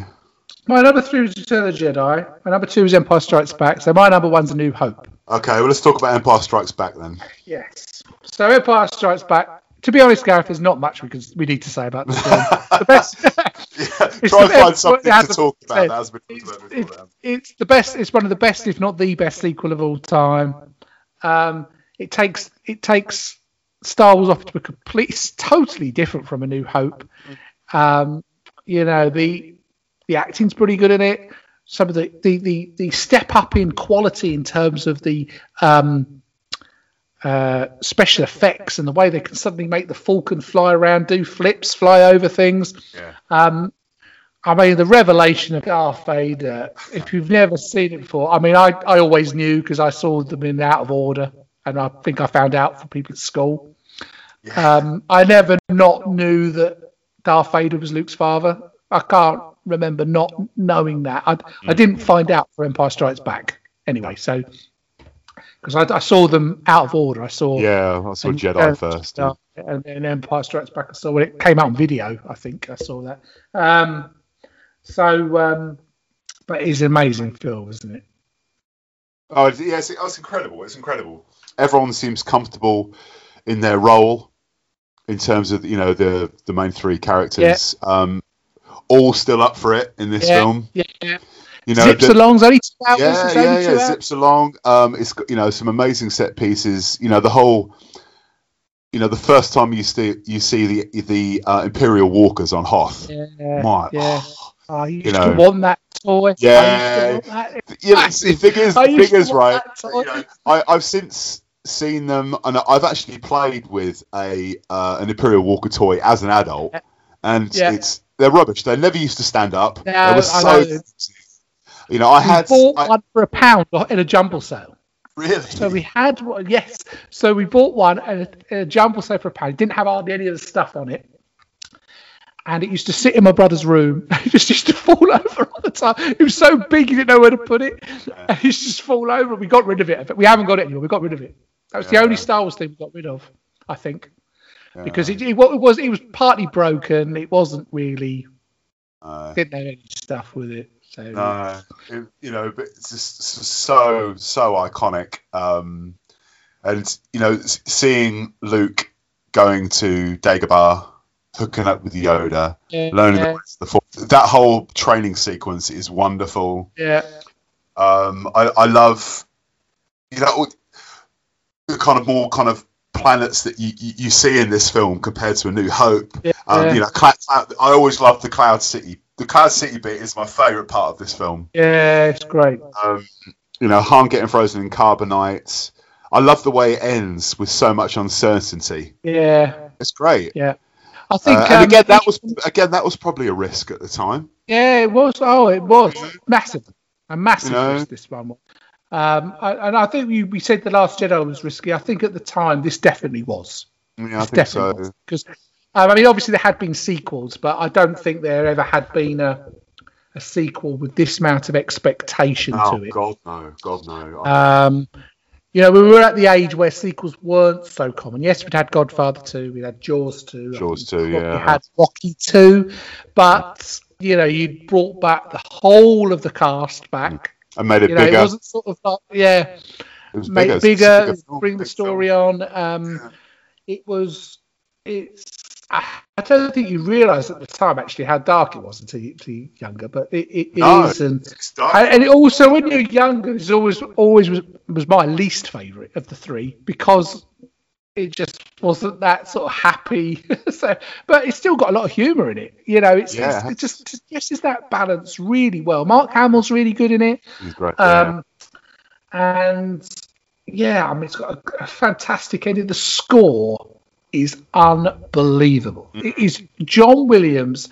A: my number three was Return of the Jedi. My number two was Empire Strikes Back. So my number one's A New Hope.
B: Okay, well let's talk about Empire Strikes Back then.
A: Yes. So Empire Strikes Back. To be honest, Gareth, there's not much we can we need to say about this film. the best.
B: Yeah, try and find something to talk about. That has been
A: it's,
B: about
A: it's, it's the best. It's one of the best, if not the best, sequel of all time. Um, it takes it takes Star Wars off to a complete, it's totally different from A New Hope. Um, you know the the acting's pretty good in it. Some of the the the, the step up in quality in terms of the um, uh, special effects and the way they can suddenly make the Falcon fly around, do flips, fly over things.
B: Yeah.
A: Um, I mean, the revelation of Darth Vader, if you've never seen it before, I mean, I, I always knew because I saw them in Out of Order, and I think I found out from people at school. Um, I never not knew that Darth Vader was Luke's father. I can't remember not knowing that. I, I didn't find out for Empire Strikes Back anyway, so because I, I saw them out of order. I saw
B: Yeah, I saw
A: and,
B: Jedi
A: uh,
B: first.
A: uh, and then Empire Strikes Back. I saw when it came out on video. I think I saw that. Um, so, um, but it's an amazing film, isn't it?
B: Oh, yes, it's, it's incredible. It's incredible. Everyone seems comfortable in their role in terms of you know the the main three characters. Um, all still up for it in this
A: Yeah,
B: film.
A: Yeah, yeah.
B: You know,
A: Zips
B: the-
A: along's only two hours.
B: yeah, yeah, yeah.
A: hours.
B: Zips along. Um, it's got you know some amazing set pieces. You know the whole. You know the first time you see you see the the uh, Imperial Walkers on Hoth.
A: Yeah,
B: My,
A: yeah. Oh, you
B: You know.
A: want that toy.
B: Yeah.
A: I used to want that.
B: Yeah, it's, the figures, figures, right? You know, I, I've since seen them, and I've actually played with a uh, an Imperial Walker toy as an adult, and
A: Yeah.
B: it's they're rubbish. They never used to stand up.
A: No,
B: they were so,
A: know.
B: you know, I
A: We
B: had
A: bought
B: I,
A: one for a pound in a jumble sale.
B: really.
A: So we had one, yes. So we bought one at a, a jumble sale for a pound. It didn't have hardly any of the stuff on it. And it used to sit in my brother's room. It just used to fall over all the time. It was so big, you didn't know where to put it. And it used to just fall over. We got rid of it. We haven't got it anymore. We got rid of it. That was the
B: Yeah.
A: only Star Wars thing we got rid of, I think,
B: Yeah.
A: because it, it, it was it was partly broken. It wasn't really
B: Uh,
A: didn't have any stuff with it. So
B: no, it, you know, but it's just so so iconic. Um, and you know, seeing Luke going to Dagobah, hooking up with Yoda,
A: Yeah,
B: learning
A: yeah,
B: the the Force. That whole training sequence is wonderful.
A: yeah,
B: Um, I, I love, you know, the kind of more kind of planets that you, you, you see in this film compared to A New Hope.
A: yeah.
B: Um, you know, Cloud, I always love the Cloud City. The Cloud City bit is my favourite part of this film.
A: yeah, it's great.
B: Um, you know, Han getting frozen in carbonite. I love the way it ends with so much uncertainty.
A: Yeah,
B: It's great.
A: yeah. I think,
B: Uh,
A: um,
B: and again, that was again that was probably a risk at the time.
A: yeah, it was. Oh, it was massive, a massive
B: You know?
A: risk. This one was. Um, I- and I think we, we said the Last Jedi was risky. I think at the time this definitely was.
B: Yeah, I think so.
A: Because um, I mean, obviously there had been sequels, but I don't think there ever had been a a sequel with this amount of expectation
B: Oh
A: to it.
B: God, no, God no.
A: Um, you know, we were at the age where sequels weren't so common. Yes, we'd had Godfather 2, we had Jaws 2.
B: Jaws
A: think
B: 2,
A: We
B: yeah.
A: had Rocky 2, but, you know, you'd brought back the whole of the cast back.
B: And made it
A: You know,
B: bigger.
A: it wasn't sort of like, yeah,
B: It was
A: make
B: bigger.
A: it
B: It's a
A: bigger,
B: film,
A: bring the story
B: film.
A: on. Um, it was, it's, I I don't think you realise at the time actually how dark it was until, you, until you're younger, but it, it,
B: No,
A: is, and and, and it also, when you're younger, it's always always was, was my least favourite of the three because it just wasn't that sort of happy. so, but it's still got a lot of humour in it. You know, it's,
B: Yeah, it
A: it's just just just is that balance really well. Mark Hamill's really good in it,
B: He's great. yeah.
A: um, and yeah, I mean, it's got a, a fantastic ending. The score is unbelievable.
B: Mm.
A: It is John Williams.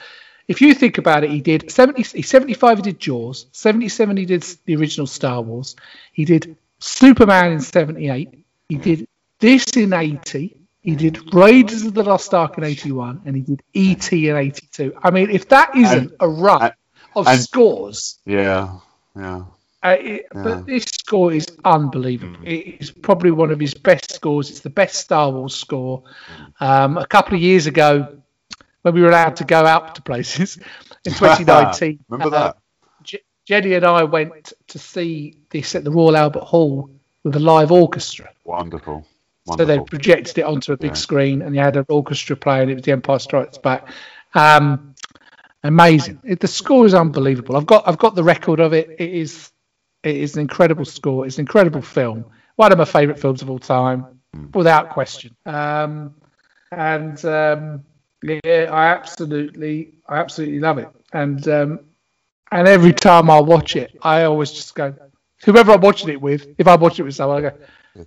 A: If you think about it, he did 70, 75, he did Jaws. 77, he did the original Star Wars. He did Superman in 78. He did this in 80. He did Raiders of the Lost Ark in 81. And he did E.T. in 82. I mean, if that isn't a run
B: and-
A: of
B: and-
A: scores,
B: yeah, yeah.
A: uh, it,
B: Yeah.
A: But this score is unbelievable. It is probably one of his best scores. It's the best Star Wars score. Um, a couple of years ago, when we were allowed to go out to places in 2019,
B: Remember
A: uh,
B: that?
A: Je- Jenny and I went to see this at the Royal Albert Hall with a live orchestra.
B: Wonderful.
A: So they projected it onto a big
B: Yeah.
A: screen, and you had an orchestra playing. It was The Empire Strikes Back. Um, amazing. It, the score is unbelievable. I've got I've got the record of it. It is it is an incredible score. It's an incredible film. One of my favourite films of all time, without question. Um, and um, yeah, I absolutely I absolutely love it. And um, and every time I watch it, I always just go. Whoever I'm watching it with, if I watch it with someone, I go,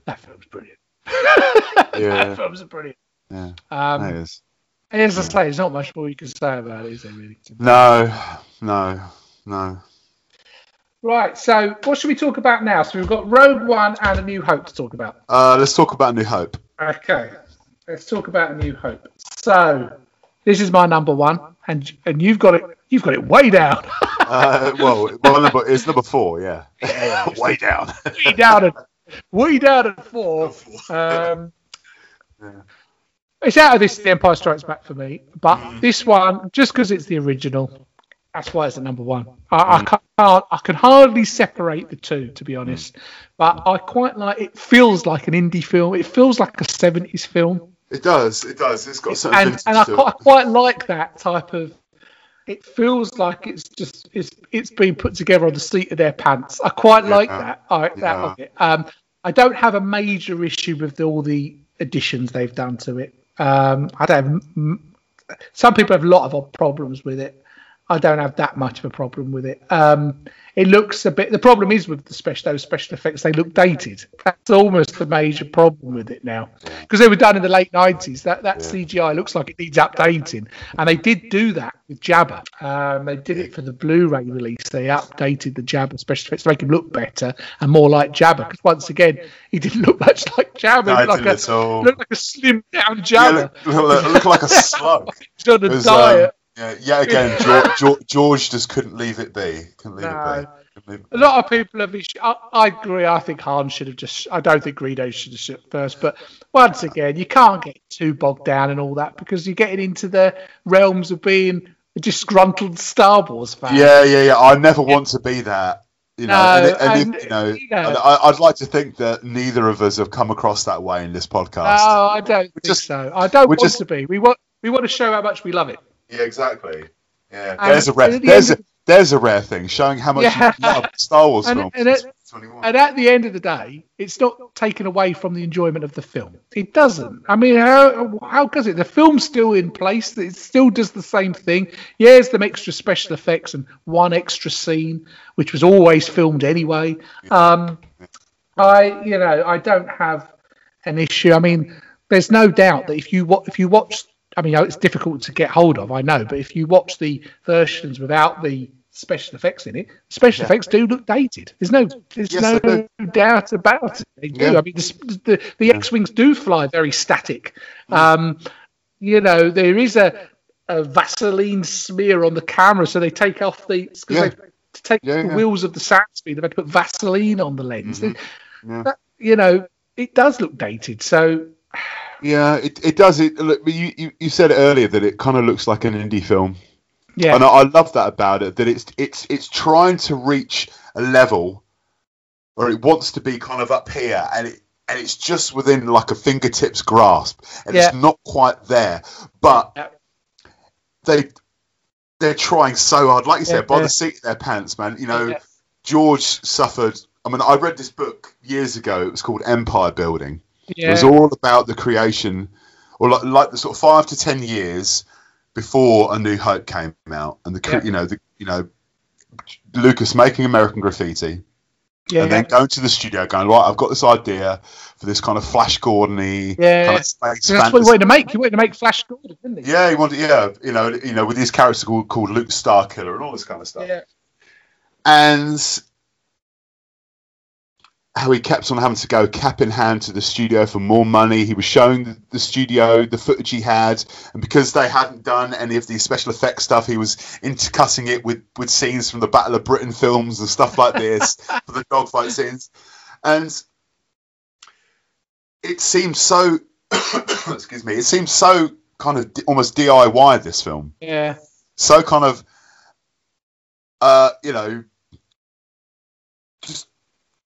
A: "That film's brilliant."
B: Yeah.
A: that film's brilliant.
B: Yeah,
A: Um,
B: that is.
A: and as I say, there's not much more you can say about it, is there really?
B: No, no, no.
A: Right. So, what should we talk about now? So we've got Rogue One and A New Hope to talk about.
B: Uh, let's talk about A New Hope.
A: Okay. Let's talk about A New Hope. So, this is my number one, and and you've got it. You've got it way down.
B: Uh, well, well, number, it's number four. Yeah, way down.
A: way down way down at four. Um,
B: Yeah.
A: It's out of this The Empire Strikes Back for me, but mm. this one just because it's the original, that's why it's the number one. I, I mm. can't, I can hardly separate the two, to be honest. Mm. But I quite like. It feels like an indie film. It feels like a seventies film,
B: It does. It does. It's got certain
A: and and I quite, I
B: it.
A: quite like that type of. It feels like it's just it's it's been put together on the seat of their pants. I quite like
B: Yeah.
A: that. I, that
B: Yeah.
A: of it. Um, I don't have a major issue with all the additions they've done to it. Um, I don't. Have, some people have a lot of problems with it. I don't have that much of a problem with it. Um, it looks a bit. The problem is with the special those special effects; they look dated. That's almost the major problem with it now, because they were done in the late nineties. That that CGI looks like it needs updating, and they did do that with Jabba. Um, they did it for the Blu-ray release. They updated the Jabba special effects to make him look better and more like Jabba. Because once again, he didn't look much like Jabba.
B: No,
A: He looked like a looked like a slim down
B: Yeah,
A: Jabba.
B: look, look, look like a slug.
A: He's on a
B: was,
A: diet.
B: um, yeah, yet again, George, George, George just couldn't leave it be. Couldn't leave
A: No.
B: it be. Leave it
A: A lot of people have. I, I agree. I think Han should have just. I don't think Greedo should have shot first. But once again, you can't get too bogged down in all that because you're getting into the realms of being a disgruntled Star Wars fan.
B: Yeah, yeah, yeah. I never want to be that. You know,
A: No,
B: and, and
A: and,
B: if, you know,
A: you know-
B: I, I'd like to think that neither of us have come across that way in this podcast.
A: No, I don't think
B: just-
A: so. I don't want
B: just-
A: to be. We want we want to show how much we love it.
B: Yeah, exactly. Yeah,
A: And
B: there's a rare,
A: the
B: there's a there's a rare thing showing how much
A: Yeah.
B: you love Star Wars
A: And-
B: films.
A: and it-
B: in 2021.
A: And at the end of the day, it's not taken away from the enjoyment of the film. It doesn't. I mean, how how does it? The film's still in place. It still does the same thing. Yeah, there's some extra special effects and one extra scene, which was always filmed anyway. Um, I, you know, I don't have an issue. I mean, there's no doubt that if you wa- if you watch, I mean, it's difficult to get hold of. I know, but if you watch the versions without the special effects in it, special effects do look dated. There's no, there's
B: Yes,
A: no doubt about it. They do.
B: Yeah.
A: I mean, the the, the X-wings do fly very static. Um, you know, there is a, a Vaseline smear on the camera, so they take off the because
B: Yeah.
A: they to take
B: Yeah,
A: the
B: yeah.
A: wheels of the sound speed. They've had to put Vaseline on the lens.
B: Mhm. Yeah.
A: That- you know, it does look dated. So
B: Yeah, it, it does. It look, you, you you said earlier that it kind of looks like an indie film,
A: yeah,
B: and I, I love that about it. That it's it's it's trying to reach a level, or it wants to be kind of up here, and it and it's just within like a fingertips grasp, and
A: Yeah.
B: it's not quite there, but
A: Yeah.
B: they they're trying so hard. Like you
A: Yeah,
B: said, by the seat of their pants, man. You know. George suffered. I mean, I read this book years ago. It was called Empire Building. It was all about the creation, or like, like the sort of five to ten years before A New Hope came out, and the
A: Yeah.
B: you know the you know Lucas making American Graffiti,
A: yeah,
B: and then going to the studio, going right, I've got this idea for this kind of Flash Gordon-y
A: Yeah.
B: kind of space
A: So that's what he wanted to make. He wanted to make Flash Gordon, didn't he?
B: Yeah, he wanted, yeah, you know, you know, with his character called, called Luke Starkiller and all this kind of stuff.
A: Yeah.
B: and how he kept on having to go cap in hand to the studio for more money. He was showing the, studio the footage he had, and because they hadn't done any of the special effects stuff, he was intercutting it with, with scenes from the Battle of Britain films and stuff like this for the dogfight scenes. And it seemed so, excuse me, it seemed so kind of almost DIY this film
A: Yeah.
B: so kind of uh you know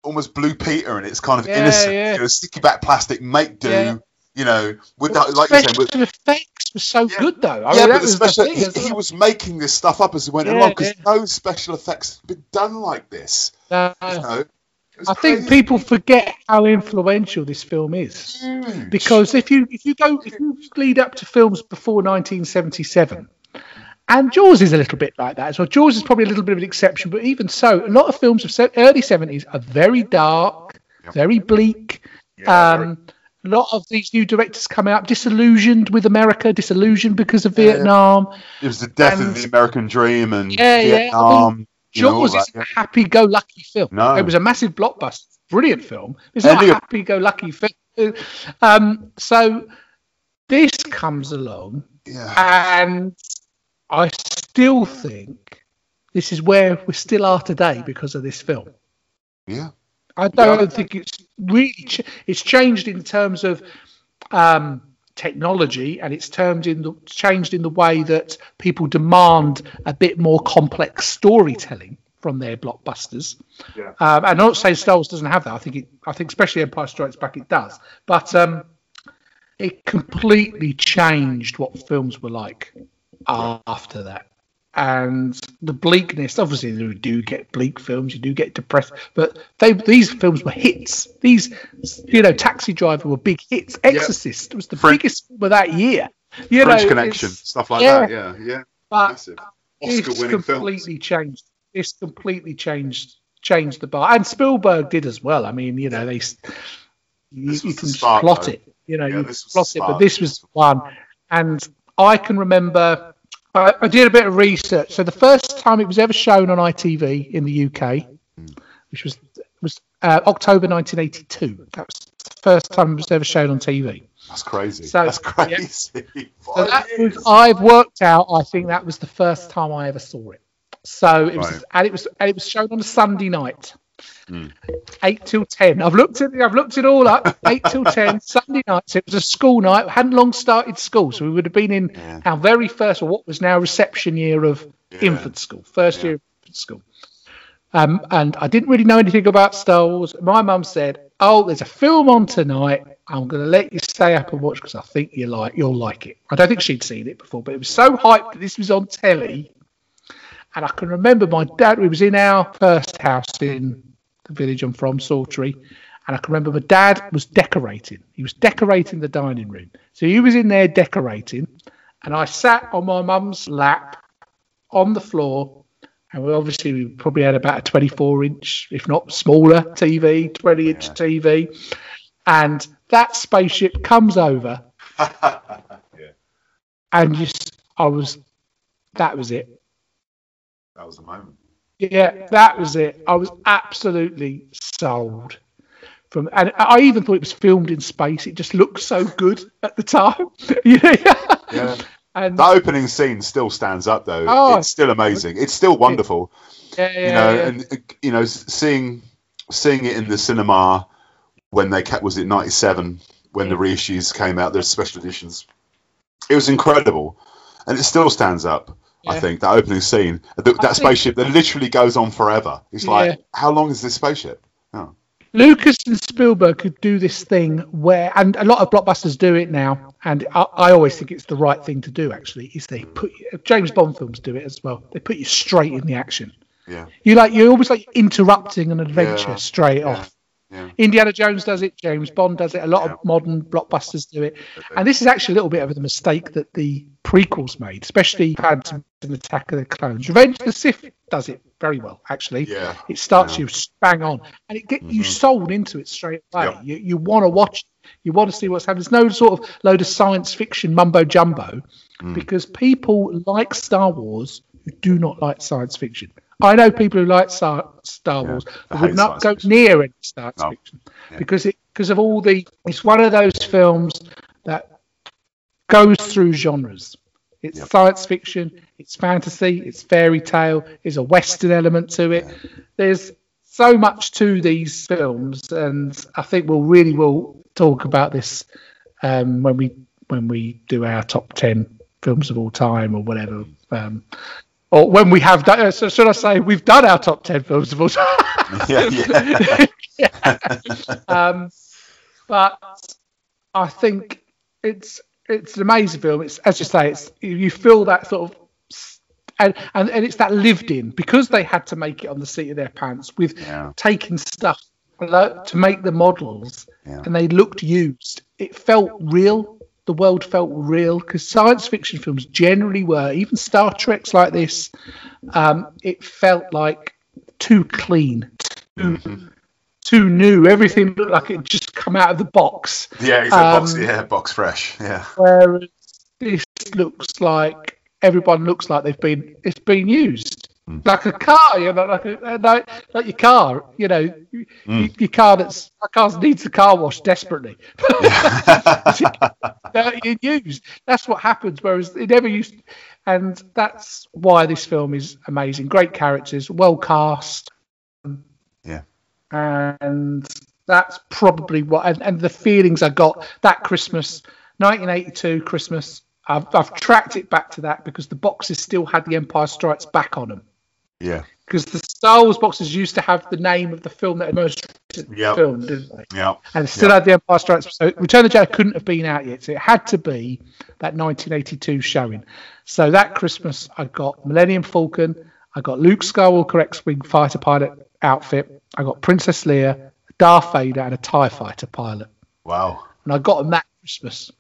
B: almost blue peter and it's kind of
A: Yeah,
B: innocent
A: yeah.
B: you know sticky back plastic make do
A: Yeah.
B: you know with that like you said with,
A: effects were so good, though. I
B: yeah
A: mean,
B: but the special
A: the thing.
B: he, he was making this stuff up as he went along because no special effects had been done like this
A: No,
B: you know
A: I think people forget how influential this film is.
B: Huge.
A: because if you if you go if you lead up to films before 1977 and Jaws is a little bit like that as well. Jaws is probably a little bit of an exception, but even so, a lot of films of early 70s are very dark, very bleak.
B: Yeah,
A: um, a lot of these new directors coming out disillusioned with America, disillusioned because of
B: Yeah.
A: Vietnam.
B: it was the death
A: and-
B: of the american dream and
A: Yeah, yeah, I mean,
B: vietnam
A: Jaws is a happy-go-lucky film.
B: No.
A: It was a massive blockbuster, brilliant film. It's not a happy-go-lucky film. Um, so this comes along,
B: yeah.
A: and I still think this is where we still are today because of this film.
B: yeah
A: I don't
B: Yeah.
A: think it's really ch- it's changed in terms of um, technology, and it's termed in the changed in the way that people demand a bit more complex storytelling from their blockbusters.
B: Yeah.
A: Um, and I'm not saying Star Wars doesn't have that. I think it, I think especially Empire Strikes Back it does, but um, it completely changed what films were like after that. And the bleakness, obviously, you do get bleak films, you do get depressed, but they these films were hits. These, you know, Taxi Driver were big hits. Exorcist was the
B: French-
A: biggest film of that year. You
B: French
A: know,
B: Connection, stuff like
A: yeah.
B: that. Yeah, yeah,
A: But
B: massive.
A: it's
B: Oscar-winning films.
A: completely changed. It's completely changed changed the bar, and Spielberg did as well. I mean, you know, they you, you
B: was the
A: can
B: start,
A: plot
B: though.
A: it. You know,
B: Yeah,
A: you
B: this
A: plot it, but this was one. And I can remember. I, I did a bit of research. So the first time it was ever shown on ITV in the UK, which was was uh, October 1982. That was the first time it was ever shown on TV.
B: That's crazy.
A: So-
B: That's crazy.
A: So that was, I've worked out. I think that was the first time I ever saw it. So it was,
B: Right.
A: and it was, and it was shown on a Sunday night,
B: Mm.
A: eight till ten. I've looked at, I've looked it all up. Eight till ten, Sunday nights. It was a school night. We hadn't long started school, so we would have been in
B: Yeah.
A: our very first, or what was now reception year of
B: Yeah.
A: infant school, first
B: Yeah.
A: year of infant school. Um, and I didn't really know anything about Star Wars. My mum said, "Oh, there's a film on tonight. I'm going to let you stay up and watch because I think you like you'll like it." I don't think she'd seen it before, but it was so hyped that this was on telly. And I can remember my dad. We was in our first house in village I'm from, Sawtry, and I can remember my dad was decorating. He was decorating the dining room, so he was in there decorating, and I sat on my mum's lap on the floor and we obviously we probably had about a 24 inch, if not smaller, TV, 20 inch yeah. TV, and that spaceship comes over, yeah. and just I was, that was it.
B: That was the moment.
A: Yeah, that was it. I was absolutely sold. From and I even thought it was filmed in space. It just looked so good at the time.
B: yeah. yeah. And the opening scene still stands up though. Oh, it's still amazing. It's still wonderful.
A: Yeah, yeah,
B: you know,
A: yeah.
B: and you know, seeing seeing it in the cinema when they kept was it '97 when the reissues came out, the special editions. It was incredible, and it still stands up. Yeah. I think that opening scene, that, that spaceship that literally goes on forever. It's like, how long is this spaceship? Oh.
A: Lucas and Spielberg could do this thing where, and a lot of blockbusters do it now, and I, I, always think it's the right thing to do. Actually, is they put James Bond films do it as well. They put you straight in the action.
B: Yeah.
A: You like you're always like interrupting an adventure yeah. straight yeah. off. Yeah. Indiana Jones does it. James Bond does it. A lot of modern blockbusters do it. And this is actually a little bit of the mistake that the prequels made, especially Phantom and Attack of the Clones. Revenge of the Sith does it very well, actually.
B: Yeah.
A: It starts yeah. you bang on, and it get mm-hmm. you sold into it straight away. Yep. You you want to watch, you want to see what's happening. There's no sort of load of science fiction mumbo jumbo, mm. because people like Star Wars who do not like science fiction. I know people who like Star, Star Wars yeah, would not go fiction. near any science no. fiction yeah. because it because of all the. It's one of those films that goes through genres. It's yep. science fiction, it's fantasy, it's fairy tale, there's a western element to it. There's so much to these films, and I think we'll really will talk about this um, when we when we do our top ten films of all time or whatever. Um, or when we have done, uh, so should I say we've done our top ten films of all time? yeah, yeah. yeah. Um, but I think it's it's an amazing film. It's as you say, it's you feel that sort of and, and, and it's that lived in because they had to make it on the seat of their pants with yeah. taking stuff to make the models yeah. and they looked used. It felt real. The world felt real because science fiction films generally were, even Star Trek's like this. Um, it felt like too clean, too, mm-hmm too new. Everything looked like it just come out of the box.
B: Yeah, exactly. Um, box, yeah, box fresh. Yeah.
A: Whereas this looks like everyone looks like they've been it's been used mm. like a car, you know, like a, like, like your car, you know, mm. your car that's my car needs a car wash desperately. used. That's what happens. Whereas it never used, and that's why this film is amazing. Great characters, well cast.
B: Yeah
A: and that's probably what and, and, the feelings I got that Christmas, 1982 Christmas. I've, I've tracked it back to that because the boxes still had the Empire Strikes Back on them.
B: Yeah.
A: Because the Star Wars boxes used to have the name of the film that had most yep. filmed, didn't they?
B: Yeah.
A: And still yep. had the Empire Strikes. So Return of the Jedi couldn't have been out yet, so it had to be that 1982 showing. So that Christmas, I got Millennium Falcon, I got Luke Skywalker X-wing fighter pilot outfit, I got Princess Leia, Darth Vader, and a Tie Fighter pilot.
B: Wow!
A: And I got them that Christmas,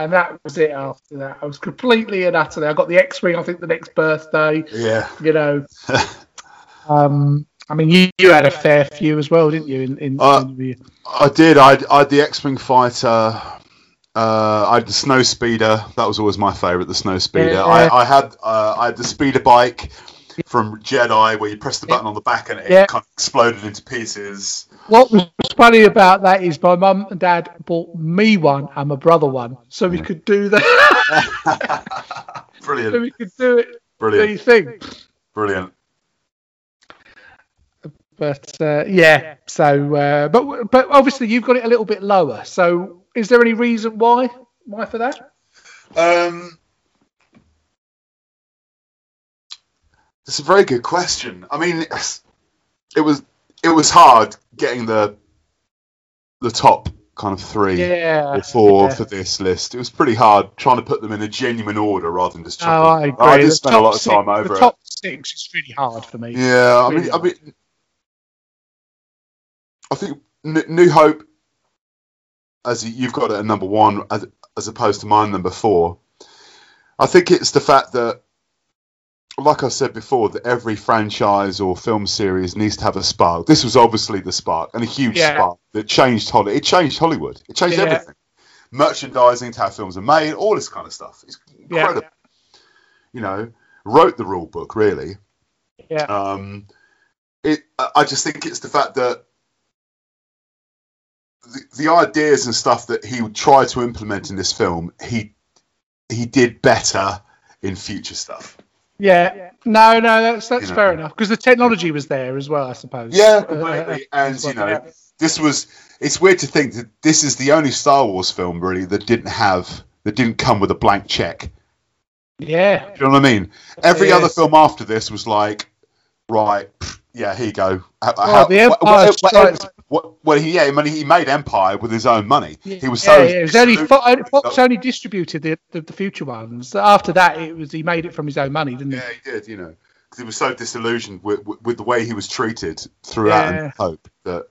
A: and that was it. After that, I was completely and utterly. I got the X-wing. I think the next birthday.
B: Yeah.
A: You know. um, I mean, you, you had a fair few as well, didn't you? In, in,
B: uh, in I did. I, I had the X-wing fighter. Uh, I had the snow speeder. That was always my favourite. The snow speeder. Yeah. I, I had uh, I had the speeder bike from Jedi, where you press the button on the back and it yeah. kind of exploded into pieces.
A: What was funny about that is my mum and dad bought me one and my brother one, so we could do
B: that. Brilliant.
A: so we could do it.
B: Brilliant.
A: thing.
B: Brilliant.
A: But uh, yeah, so uh, but but obviously you've got it a little bit lower. So is there any reason why why for that?
B: Um, It's a very good question. I mean, it was it was hard getting the the top kind of three
A: Yeah.
B: or four
A: yeah.
B: for this list. It was pretty hard trying to put them in a genuine order rather than just.
A: Oh, I agree.
B: did spend a lot of time
A: six-
B: over
A: the
B: it.
A: top six is really hard for me.
B: Yeah, I
A: Really
B: mean, I mean, I think New Hope, as you- you've got it at number one, as, as opposed to mine number four. I think it's the fact that, like I said before, that every franchise or film series needs to have a spark. This was obviously the spark, and a huge
A: Yeah.
B: spark that changed Hollywood. It changed Hollywood. It changed
A: Yeah.
B: everything. Merchandising, how films are made, all this kind of stuff. It's
A: Yeah.
B: incredible. You know, wrote the rule book really.
A: Yeah.
B: Um, it. I- I just think it's the fact that the, the ideas and stuff that he would try to implement in this film, he he did better in future stuff.
A: Yeah. No, no, that's that's
B: You know.
A: fair enough because the technology was there as well, I suppose.
B: Yeah,
A: Uh,
B: completely.
A: uh,
B: And you
A: well,
B: know, this was. It's weird to think that this is the only Star Wars film really that didn't have that didn't come with a blank check.
A: yeah.
B: Do you know what I mean? Every other film after this was like, right, yeah, here you go. How,
A: Well,
B: how-
A: The Empire
B: what- what-
A: Strikes-
B: what- well, he, yeah, I mean, he made Empire with his own money. He was so.
A: yeah, it was only Fo- Fox only distributed the, the the future ones. After that, it was he made it from his own money, didn't he?
B: Yeah, he did. You know, because he was so disillusioned with, with, with the way he was treated throughout
A: Yeah.
B: and Hope that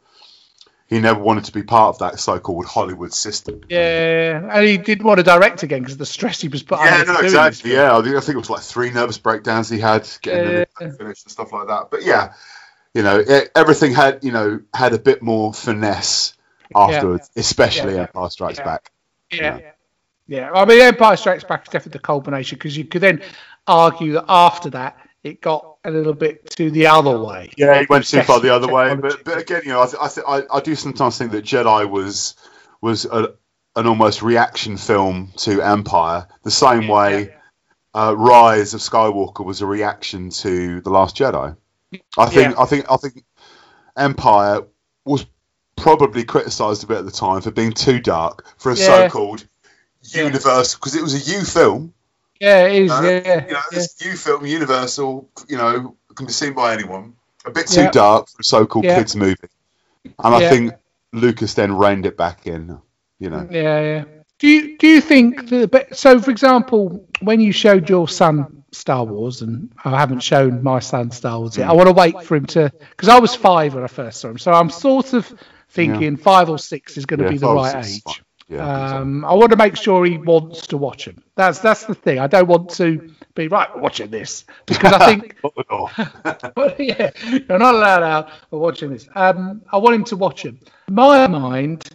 B: he never wanted to be part of that so-called Hollywood system.
A: Yeah, and he didn't want to direct again because of the stress he was put
B: Yeah,
A: under.
B: no, exactly. Yeah, I think, I think it was like three nervous breakdowns he had getting
A: Yeah.
B: the finished and stuff like that. But yeah, you know, it, everything had you know had a bit more finesse afterwards, especially
A: Yeah.
B: Empire Strikes
A: Yeah.
B: Back.
A: Yeah. Yeah. I mean, Empire Strikes Back is definitely the culmination because you could then argue that after that it got a little bit to the other way.
B: Yeah, it went too far the other way. But but again, you know, I th- I, th- I I do sometimes think that Jedi was was a, an almost reaction film to Empire, the same way uh, Rise of Skywalker was a reaction to the Last Jedi. I think
A: Yeah.
B: I think I think Empire was probably criticised a bit at the time for being too dark for a
A: Yeah.
B: so-called
A: Yeah.
B: universal because it was a U film.
A: Yeah, it is.
B: Uh,
A: yeah,
B: You know,
A: yeah.
B: this U film, Universal, you know, can be seen by anyone. A bit too dark for a so-called kids movie, and I think Lucas then reined it back in. You know,
A: Yeah, yeah. Do you do you think that? So, for example, when you showed your son Star Wars, and I haven't shown my son Star Wars yet, I want to wait for him to because I was five when I first saw him, so I'm sort of thinking five or six is going to
B: Yeah,
A: be the right age.
B: fine. Yeah, I think.
A: Um, I want to make sure he wants to watch them. That's that's the thing. I don't want to be right watching this because I think but yeah, you're not allowed out for watching this. Um, I want him to watch him. My mind,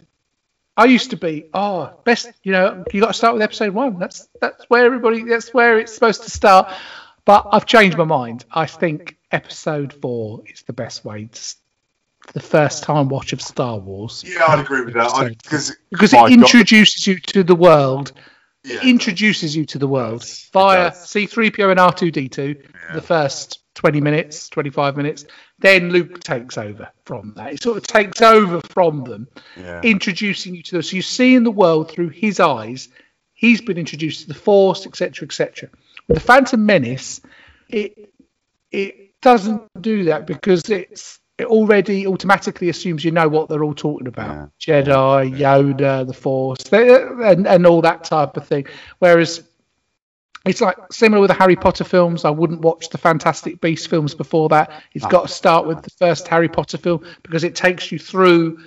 A: I used to be, oh, best, you know, you got to start with episode one. That's that's where everybody, that's where it's supposed to start. But I've changed my mind. I think episode four is the best way to the first time watch of Star Wars
B: yeah, I'd agree with that I- because
A: because it
B: God,
A: introduces you to the world
B: yeah,
A: introduces you to the world via. C3PO and R2D2 the first 20 minutes, 25 minutes. Then Luke takes over from that. It sort of takes over from them,
B: yeah.
A: introducing you to this. So you see in the world through his eyes. He's been introduced to the Force, etc., etc. With the Phantom Menace, it it doesn't do that because it's it already automatically assumes you know what they're all talking about Jedi, Yoda, the Force, they- and, and all that type of thing. Whereas it's like similar with the Harry Potter films. I wouldn't watch the Fantastic Beast films before that. It's got to start with the first Harry Potter film because it takes you through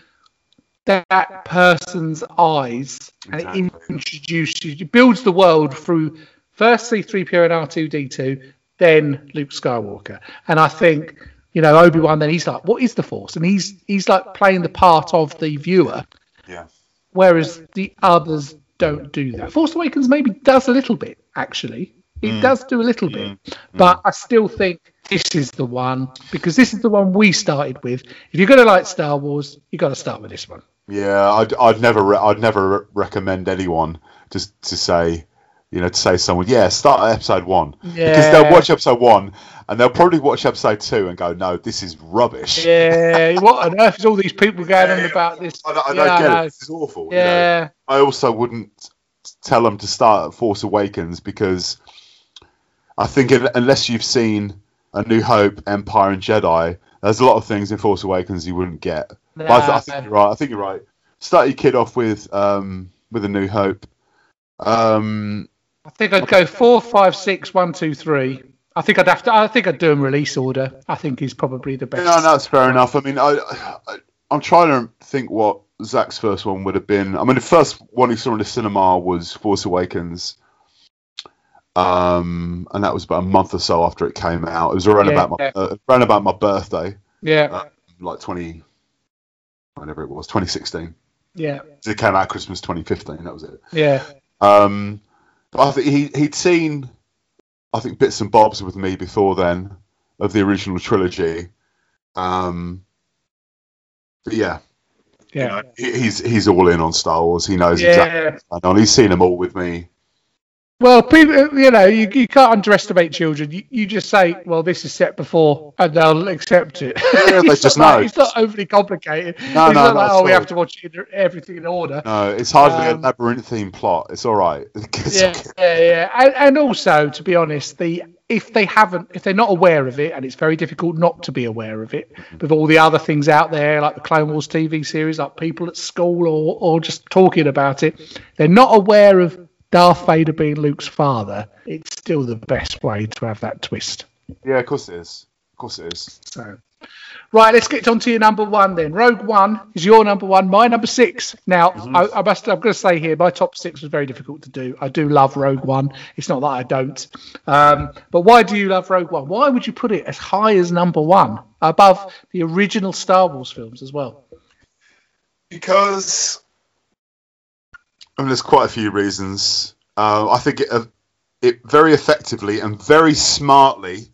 A: that person's eyes and it
B: Exactly.
A: introduces it builds the world through first C3PO and R2D2, then Luke Skywalker. And I think, you know, Obi-Wan then he's like, what is the Force? And he's he's like playing the part of the viewer,
B: yeah.
A: whereas the others don't do that. Force Awakens maybe does a little bit, actually. It mm. does do a little bit. Mm. Mm. But I still think this is the one because this is the one we started with. If you're going to like Star Wars, you've got to start with this one.
B: Yeah, I'd, I'd never, re- I'd never re- recommend anyone just to say, you know, to say to someone, yeah, start at episode one because they'll watch episode one and they'll probably watch episode two and go, no, this is rubbish.
A: Yeah, what on earth is all these people going on about this?
B: I, don't- I
A: Yeah,
B: don't get
A: know.
B: it. This is awful. you know.
A: Yeah,
B: I also wouldn't tell them to start at Force Awakens because I think un- unless you've seen A New Hope, Empire, and Jedi, There's a lot of things in Force Awakens you wouldn't get. But I, th- I think you're right. I think you're right. Start your kid off with um, with a New Hope. Um,
A: I think I'd go four, five, six, one, two, three. I think I'd have to. I think I'd do them release order. I think is probably the best.
B: no, no, that's fair enough. I mean, I, I I'm trying to think what Zach's first one would have been. I mean, the first one he saw in the cinema was Force Awakens. Um, and that was about a month or so after it came out. It was around
A: Yeah,
B: about my
A: yeah.
B: uh, around about my birthday,
A: Yeah,
B: Uh, like twenty, whenever it was, 2016.
A: yeah,
B: It came out Christmas 2015. That was it.
A: yeah,
B: Um, but I think he he'd seen, I think bits and bobs with me before then of the original trilogy. Um, but yeah, you
A: yeah,
B: know, he's he's all in on Star Wars. He knows exactly
A: yeah.
B: what's going on. He's seen them all with me.
A: Well, people, you know, you, you can't underestimate children. You, you just say, "Well, this is set before," and they'll accept it.
B: Yeah, they
A: It's
B: just
A: not like-
B: know.
A: It's not overly complicated.
B: No,
A: it's
B: no,
A: not like, oh, we have to watch it, everything in order.
B: No, it's hardly
A: Um,
B: a labyrinthine plot. It's all right.
A: yeah, yeah, yeah. And, and also, to be honest, the if they haven't, if they're not aware of it, and it's very difficult not to be aware of it, with all the other things out there, like the Clone Wars TV series, like people at school or or just talking about it, they're not aware of Darth Vader being Luke's father. It's still the best way to have that twist.
B: yeah, of course it is. Of course it is.
A: So, right, let's get on to your number one then. Rogue One is your number one. My number six. Now, I, I must. I'm going to say here, my top six was very difficult to do. I do love Rogue One. It's not that I don't. Um, but why do you love Rogue One? Why would you put it as high as number one, above the original Star Wars films as well?
B: Because I mean, there's quite a few reasons. Uh, I think it, uh, it very effectively and very smartly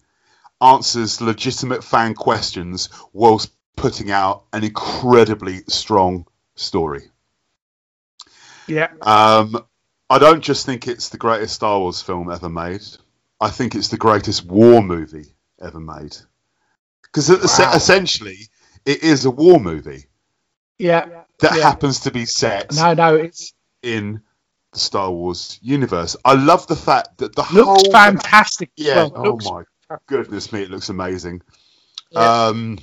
B: answers legitimate fan questions whilst putting out an incredibly strong story.
A: Yeah,
B: Um, I don't just think it's the greatest Star Wars film ever made. I think it's the greatest war movie ever made. Because
A: Wow.
B: essentially, it is a war movie
A: yeah.
B: that
A: Yeah.
B: happens to be set
A: No, no, it's
B: in the Star Wars universe. I love the fact that the
A: looks
B: whole
A: fantastic.
B: yeah.
A: well.
B: oh
A: Looks-
B: my goodness me, it looks amazing.
A: Yeah.
B: Um,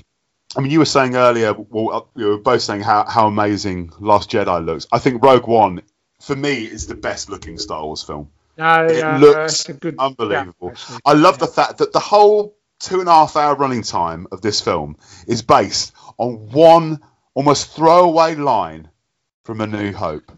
B: I mean, you were saying earlier, well, uh, you were both saying how, how amazing Last Jedi looks. I think Rogue One, for me, is the best looking Star Wars film.
A: no,
B: it
A: no,
B: looks
A: good,
B: Unbelievable.
A: yeah.
B: I love the fact that the whole two and a half hour running time of this film is based on one almost throwaway line from A New Hope.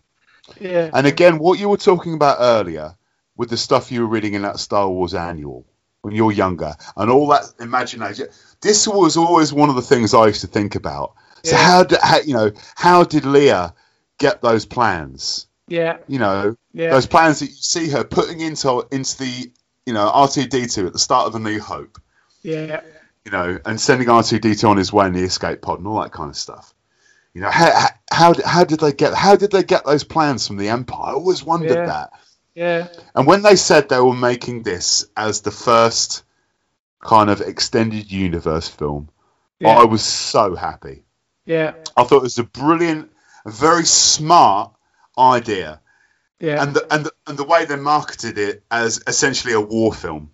A: Yeah,
B: And again, what you were talking about earlier with the stuff you were reading in that Star Wars annual when you're younger and all that imagination, this was always one of the things I used to think about. So how did how, you know how did Leia get those plans?
A: yeah,
B: You know
A: yeah.
B: those plans that you see her putting into into the you know R2D2 at the start of A New Hope.
A: Yeah,
B: You know, and sending R2D2 on his way in the escape pod and all that kind of stuff. You know, how how, how did they get how did they get those plans from the Empire? I always wondered
A: Yeah.
B: that.
A: Yeah,
B: And when they said they were making this as the first kind of extended universe film,
A: yeah,
B: I was so happy.
A: yeah,
B: I thought it was a brilliant, very smart idea,
A: yeah,
B: and the, and the, and the way they marketed it as essentially a war film,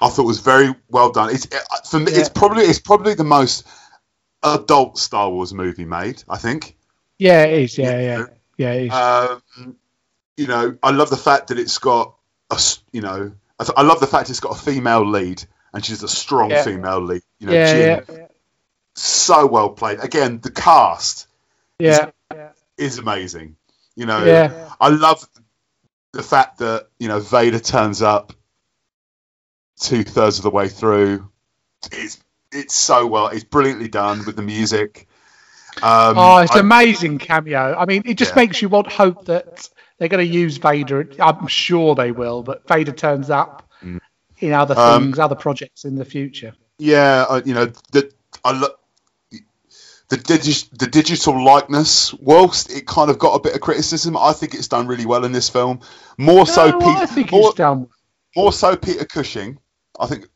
B: I thought was very well done. It's it, for me, it's probably it's probably the most adult Star Wars movie made. I think.
A: yeah, it is. Yeah, yeah, yeah, it is.
B: Um, you know, I love the fact that it's got a, you know, I, th- I love the fact it's got a female lead and she's a strong
A: Yeah.
B: female lead. You know,
A: yeah,
B: Jyn,
A: yeah,
B: so well played. Again, the cast
A: yeah,
B: is amazing. You know,
A: yeah,
B: I love the fact that you know Vader turns up two thirds of the way through. It's it's so well. It's brilliantly done with the music. Um,
A: Oh, it's
B: I-
A: an amazing cameo. I mean, it just makes you want hope that they're going to use Vader. I'm sure they will, but Vader turns up
B: Mm.
A: in other
B: Um,
A: things, other projects in the future.
B: Yeah, uh, you know the I lo- the digi- the digital likeness. Whilst it kind of got a bit of criticism, I think it's done really well in this film. More so,
A: No,
B: Pete,
A: think
B: more, more so Peter Cushing. I think.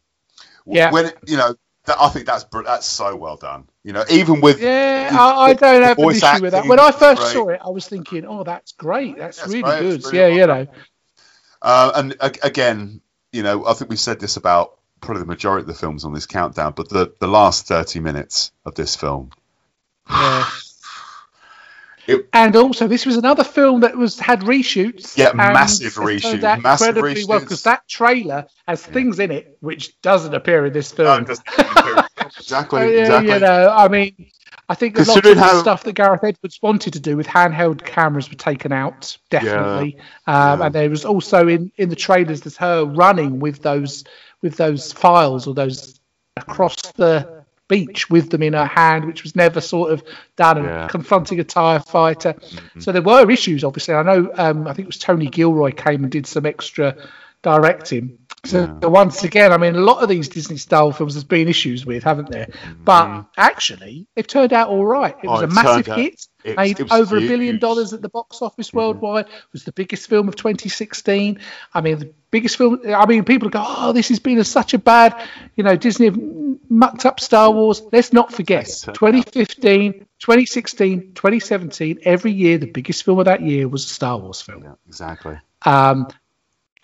A: Yeah.
B: When it, you know, that, I think that's that's so well done. You know, even with
A: Yeah,
B: the-
A: I, I don't have an issue with that. When I first
B: great.
A: saw it, I was thinking, "Oh, that's great. That's
B: That's
A: really
B: great.
A: good."
B: Really
A: yeah,
B: well
A: you know.
B: Uh, and a- again, you know, I think we said this about probably the majority of the films on this countdown, but the, the last 30 minutes of this film.
A: Yeah.
B: It-
A: and also, this was another film that was had reshoots.
B: Yeah, massive reshoots, massive
A: incredibly well because that trailer has things in it which doesn't appear in this film.
B: doesn't- exactly,
A: Uh, yeah,
B: exactly.
A: You know, I mean, I think a lot of
B: Considering
A: the
B: how-
A: stuff that Gareth Edwards wanted to do with handheld cameras were taken out, definitely. Um,
B: Yeah.
A: And there was also in, in the trailers there's her running with those with those files or those across the beach with them in her hand, which was never sort of done, and
B: Yeah. Mm-hmm.
A: confronting a TIE fighter. So there were issues, obviously. I know. Um, I think it was Tony Gilroy came and did some extra directing. So once again, I mean, a lot of these Disney style films there's been issues with, haven't there? But actually, they've turned out all right. It was
B: Mm-hmm. Oh,
A: a massive hit,
B: it
A: made
B: it
A: over a billion dollars at the box office worldwide. It Was the biggest film of 2016. I mean, the biggest film. I mean, people go, "Oh, this has been a, such a bad, you know, Disney have mucked up Star Wars." Let's not forget,
B: uh,
A: 2015, 2016, 2017. Every year, the biggest film of that year was a Star Wars film.
B: Yeah, exactly.
A: Um,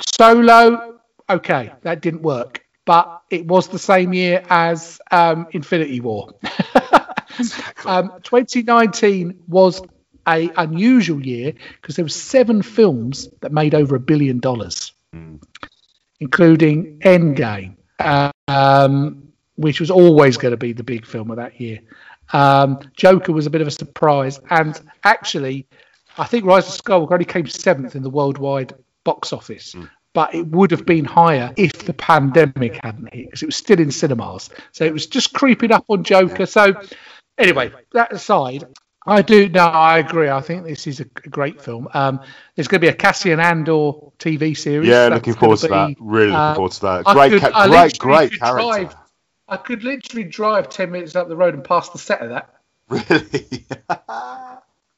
A: Solo, okay, that didn't work, but it was the same year as um, Infinity War. um, 2019 was a unusual year because there were seven films that made over a billion dollars, including Endgame, um, which was always going to be the big film of that year. Um, Joker was a bit of a surprise, and actually, I think Rise of Skywalker only came seventh in the worldwide box office. But it would have been higher if the pandemic hadn't hit, because it was still in cinemas. So it was just creeping up on Joker. So, anyway, that aside, I do. No, I agree. I think this is a great film. Um, there's going to be a Cassian Andor TV series.
B: Yeah,
A: That's
B: looking forward to that.
A: be,
B: Really looking
A: uh,
B: forward to that. Great,
A: could-
B: ca- great, great character.
A: drive- I could literally drive ten minutes up the road and past the set of that.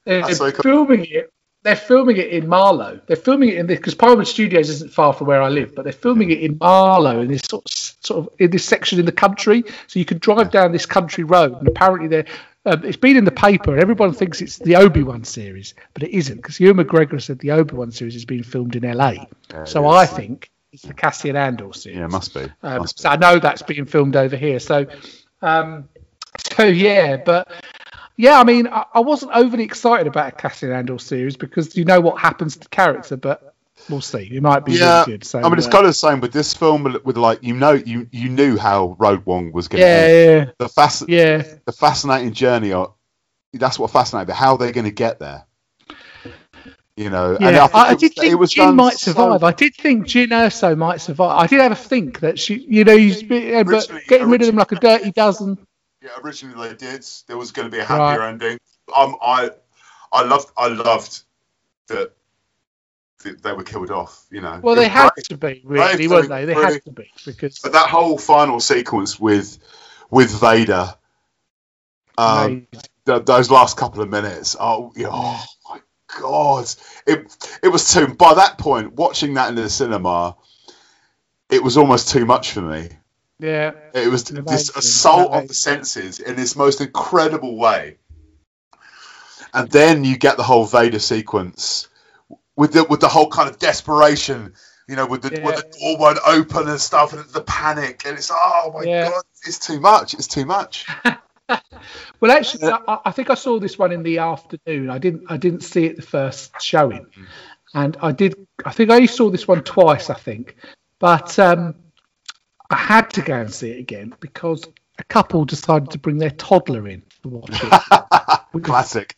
B: Really?
A: They're
B: so cool.
A: filming it. They're filming it in Marlow. They're filming it in this because Parliament Studios isn't far from where I live, but they're filming it in Marlow in this sort of, sort of in this section in the country. So you can drive down this country road, and apparently they're. Um, it's been in the paper, and everyone thinks it's the Obi Wan series, but it isn't because Ewan McGregor said the Obi Wan series is being filmed in LA.
B: Yeah,
A: so
B: it
A: I think it's the Cassian Andor series.
B: yeah, must be.
A: Um,
B: Must
A: so I know that's being filmed over here. So, um, so yeah, but yeah, I mean, I, I wasn't overly excited about a Cassian Andor series because you know what happens to the character, but we'll see. It might be
B: yeah,
A: really good. So,
B: I mean, it's
A: uh,
B: kind of the same with this film. With, like, you know, you you knew how Rogue One was going to
A: yeah, yeah,
B: The fast,
A: yeah.
B: the fascinating journey. Of, that's what fascinated me. How they're going to get there. You know,
A: Yeah, I, I
B: was-
A: did
B: it
A: think
B: was Jyn
A: might
B: so-
A: survive. I did think Jyn Erso might survive. I did have a think that she, you know, he's, yeah, but getting rid of them like a dirty dozen.
B: Yeah, originally they did. There was going to be a
A: Right.
B: happier ending. Um, I, I loved, I loved that they were killed off. You know.
A: Well, they had to be, really, weren't they? They
B: really-
A: had to be because
B: But that whole final sequence with with Vader, um, th- those last couple of minutes, oh, oh my god, it it was too. By that point, watching that in the cinema, it was almost too much for me.
A: Yeah,
B: It was this assault of the senses in this most incredible way. And then you get the whole Vader sequence with the with the whole kind of desperation, you know, with the with the door won't open and stuff, and the panic, and it's oh my
A: Yeah.
B: god, it's too much, it's too much.
A: Well, actually, I, I think I saw this one in the afternoon. I didn't. I didn't see it the first showing, and I did. I think I saw this one twice. I think, but um, I had to go and see it again because a couple decided to bring their toddler in to watch it
B: Classic.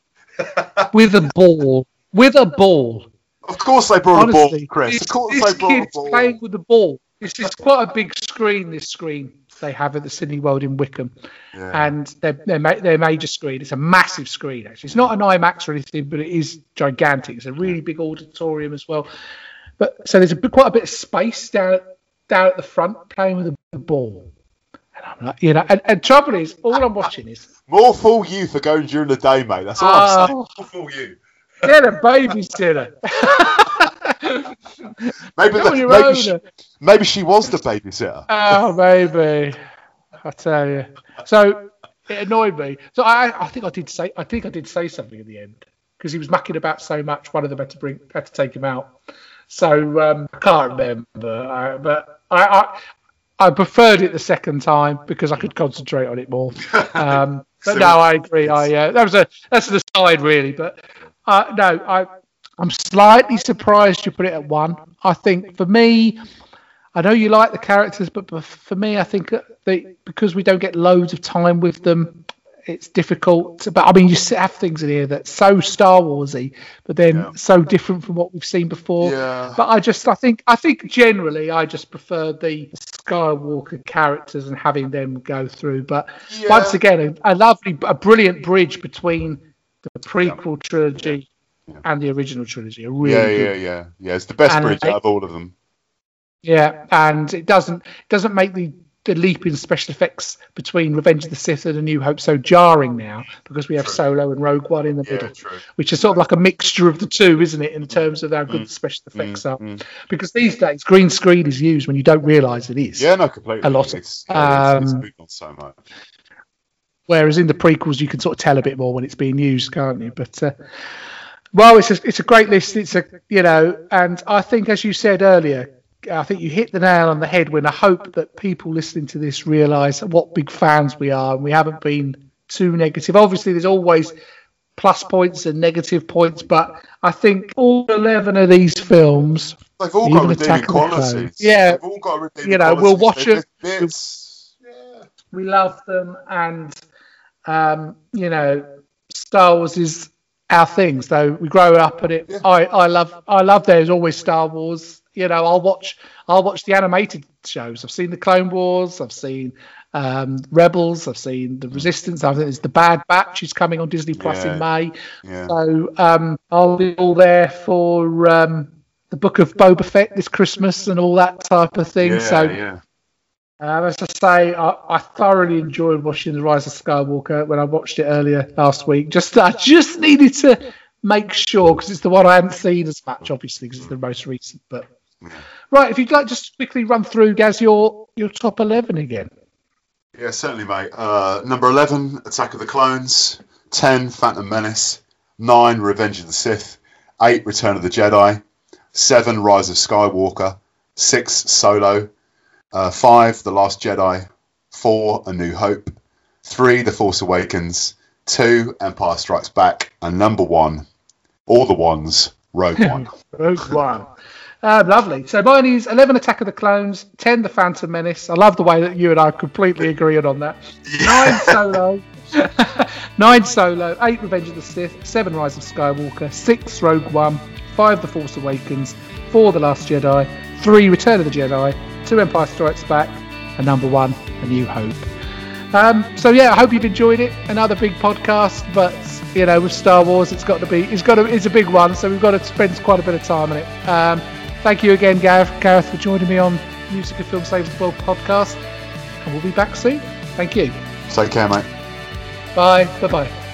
A: with a ball. With a ball.
B: Of course they brought
A: Honestly,
B: a ball, Chris. Of course
A: this
B: they brought a
A: kid's
B: ball.
A: playing with the ball. It's, it's quite a big screen. This screen they have at the Cineworld in Wickham,
B: Yeah.
A: and their their, ma- their major screen. It's a massive screen. Actually, it's not an IMAX or anything, but it is gigantic. It's a really big auditorium as well. But so there's a quite a bit of space down down at the front, playing with the ball. And I'm like, you know, and, and trouble is, all I'm watching is
B: More fool you for going during the day, mate. That's all I'm saying.
A: Oh.
B: More fool you.
A: get a babysitter.
B: Maybe, the- maybe, she, maybe she was the babysitter.
A: Oh, maybe. I tell you. So it annoyed me. So I, I think I did say, I think I did say something at the end because he was mucking about so much. One of them had to bring, had to take him out. So um, I can't remember. I, but I, I, I preferred it the second time because I could concentrate on it more. Um, but no, I agree. I uh, that was a that's an aside really, but uh, no, I I'm slightly surprised you put it at one. I think for me, I know you like the characters, but for me, I think they because we don't get loads of time with them, it's difficult. But I mean, you have things in here that's so Star Warsy, but then yeah. so different from what we've seen before.
B: Yeah.
A: But I just, I think, I think generally, I just prefer the Skywalker characters and having them go through. But yeah. once again, a, a, lovely, a brilliant bridge between the prequel trilogy and the original trilogy. A really
B: yeah,
A: good,
B: yeah, yeah, yeah. It's the best bridge out of all of them.
A: Yeah, and it doesn't doesn't make the the leap in special effects between Revenge of the Sith and A New Hope so jarring now because we have true. Solo and Rogue One in the
B: yeah,
A: middle,
B: true.
A: which is sort of like a mixture of the two, isn't it, in terms of how good mm. the special effects mm. are? Mm. Because these days, green screen is used when you don't realise it is.
B: Yeah, no, completely.
A: A lot.
B: It's, yeah, it's, it's
A: um,
B: so much.
A: Whereas in the prequels, you can sort of tell a bit more when it's being used, can't you? But uh, well, it's a, it's a great list. It's a you know, and I think as you said earlier, I think you hit the nail on the head when I hope that people listening to this realise what big fans we are and we haven't been too negative. Obviously, there's always plus points and negative points, but I think all 11 of these films.
B: They've all got redeeming qualities.
A: Yeah.
B: They've all got redeeming
A: You know,
B: qualities.
A: we'll watch them.
B: Yeah.
A: We love them, and, um, you know, Star Wars is our thing. So we grow up at it.
B: Yeah.
A: I, I love I love there's always Star Wars you know, I'll watch I'll watch the animated shows. I've seen the Clone Wars. I've seen um, Rebels. I've seen the Resistance. I think there's the Bad Batch is coming on Disney Plus
B: yeah.
A: in May.
B: Yeah.
A: So um, I'll be all there for um, the Book of Boba Fett this Christmas and all that type of thing.
B: Yeah,
A: so.
B: yeah.
A: Um, as I say, I, I, thoroughly enjoyed watching The Rise of Skywalker when I watched it earlier last week. Just I just needed to make sure because it's the one I hadn't seen as much, obviously, because it's the most recent. But Right, if you'd like just quickly run through, Gaz, your, your top 11 again.
B: Yeah, certainly, mate. Uh, number 11, Attack of the Clones. 10, Phantom Menace. 9, Revenge of the Sith. 8, Return of the Jedi. 7, Rise of Skywalker. 6, Solo. Uh, 5, The Last Jedi. 4, A New Hope. 3, The Force Awakens. 2, Empire Strikes Back. And number 1, all the ones, Rogue One.
A: Rogue One. Uh, lovely. So mine is 11 Attack of the Clones, 10 The Phantom Menace. I love the way that you and I are completely agree on that. 9 Solo. 9 Solo, 8 Revenge of the Sith, 7 Rise of Skywalker, 6 Rogue One, 5 The Force Awakens, 4 The Last Jedi, 3 Return of the Jedi, 2 Empire Strikes Back, and number 1 A New Hope. Um, so yeah, I hope you've enjoyed it. Another big podcast, but you know, with Star Wars, it's got to be, it's got to, it's a big one, so we've got to spend quite a bit of time on it. Um, Thank you again, Gareth, Gareth, for joining me on Music and Film Saves the World podcast. And we'll be back soon. Thank you.
B: Take care, mate.
A: Bye. Bye bye.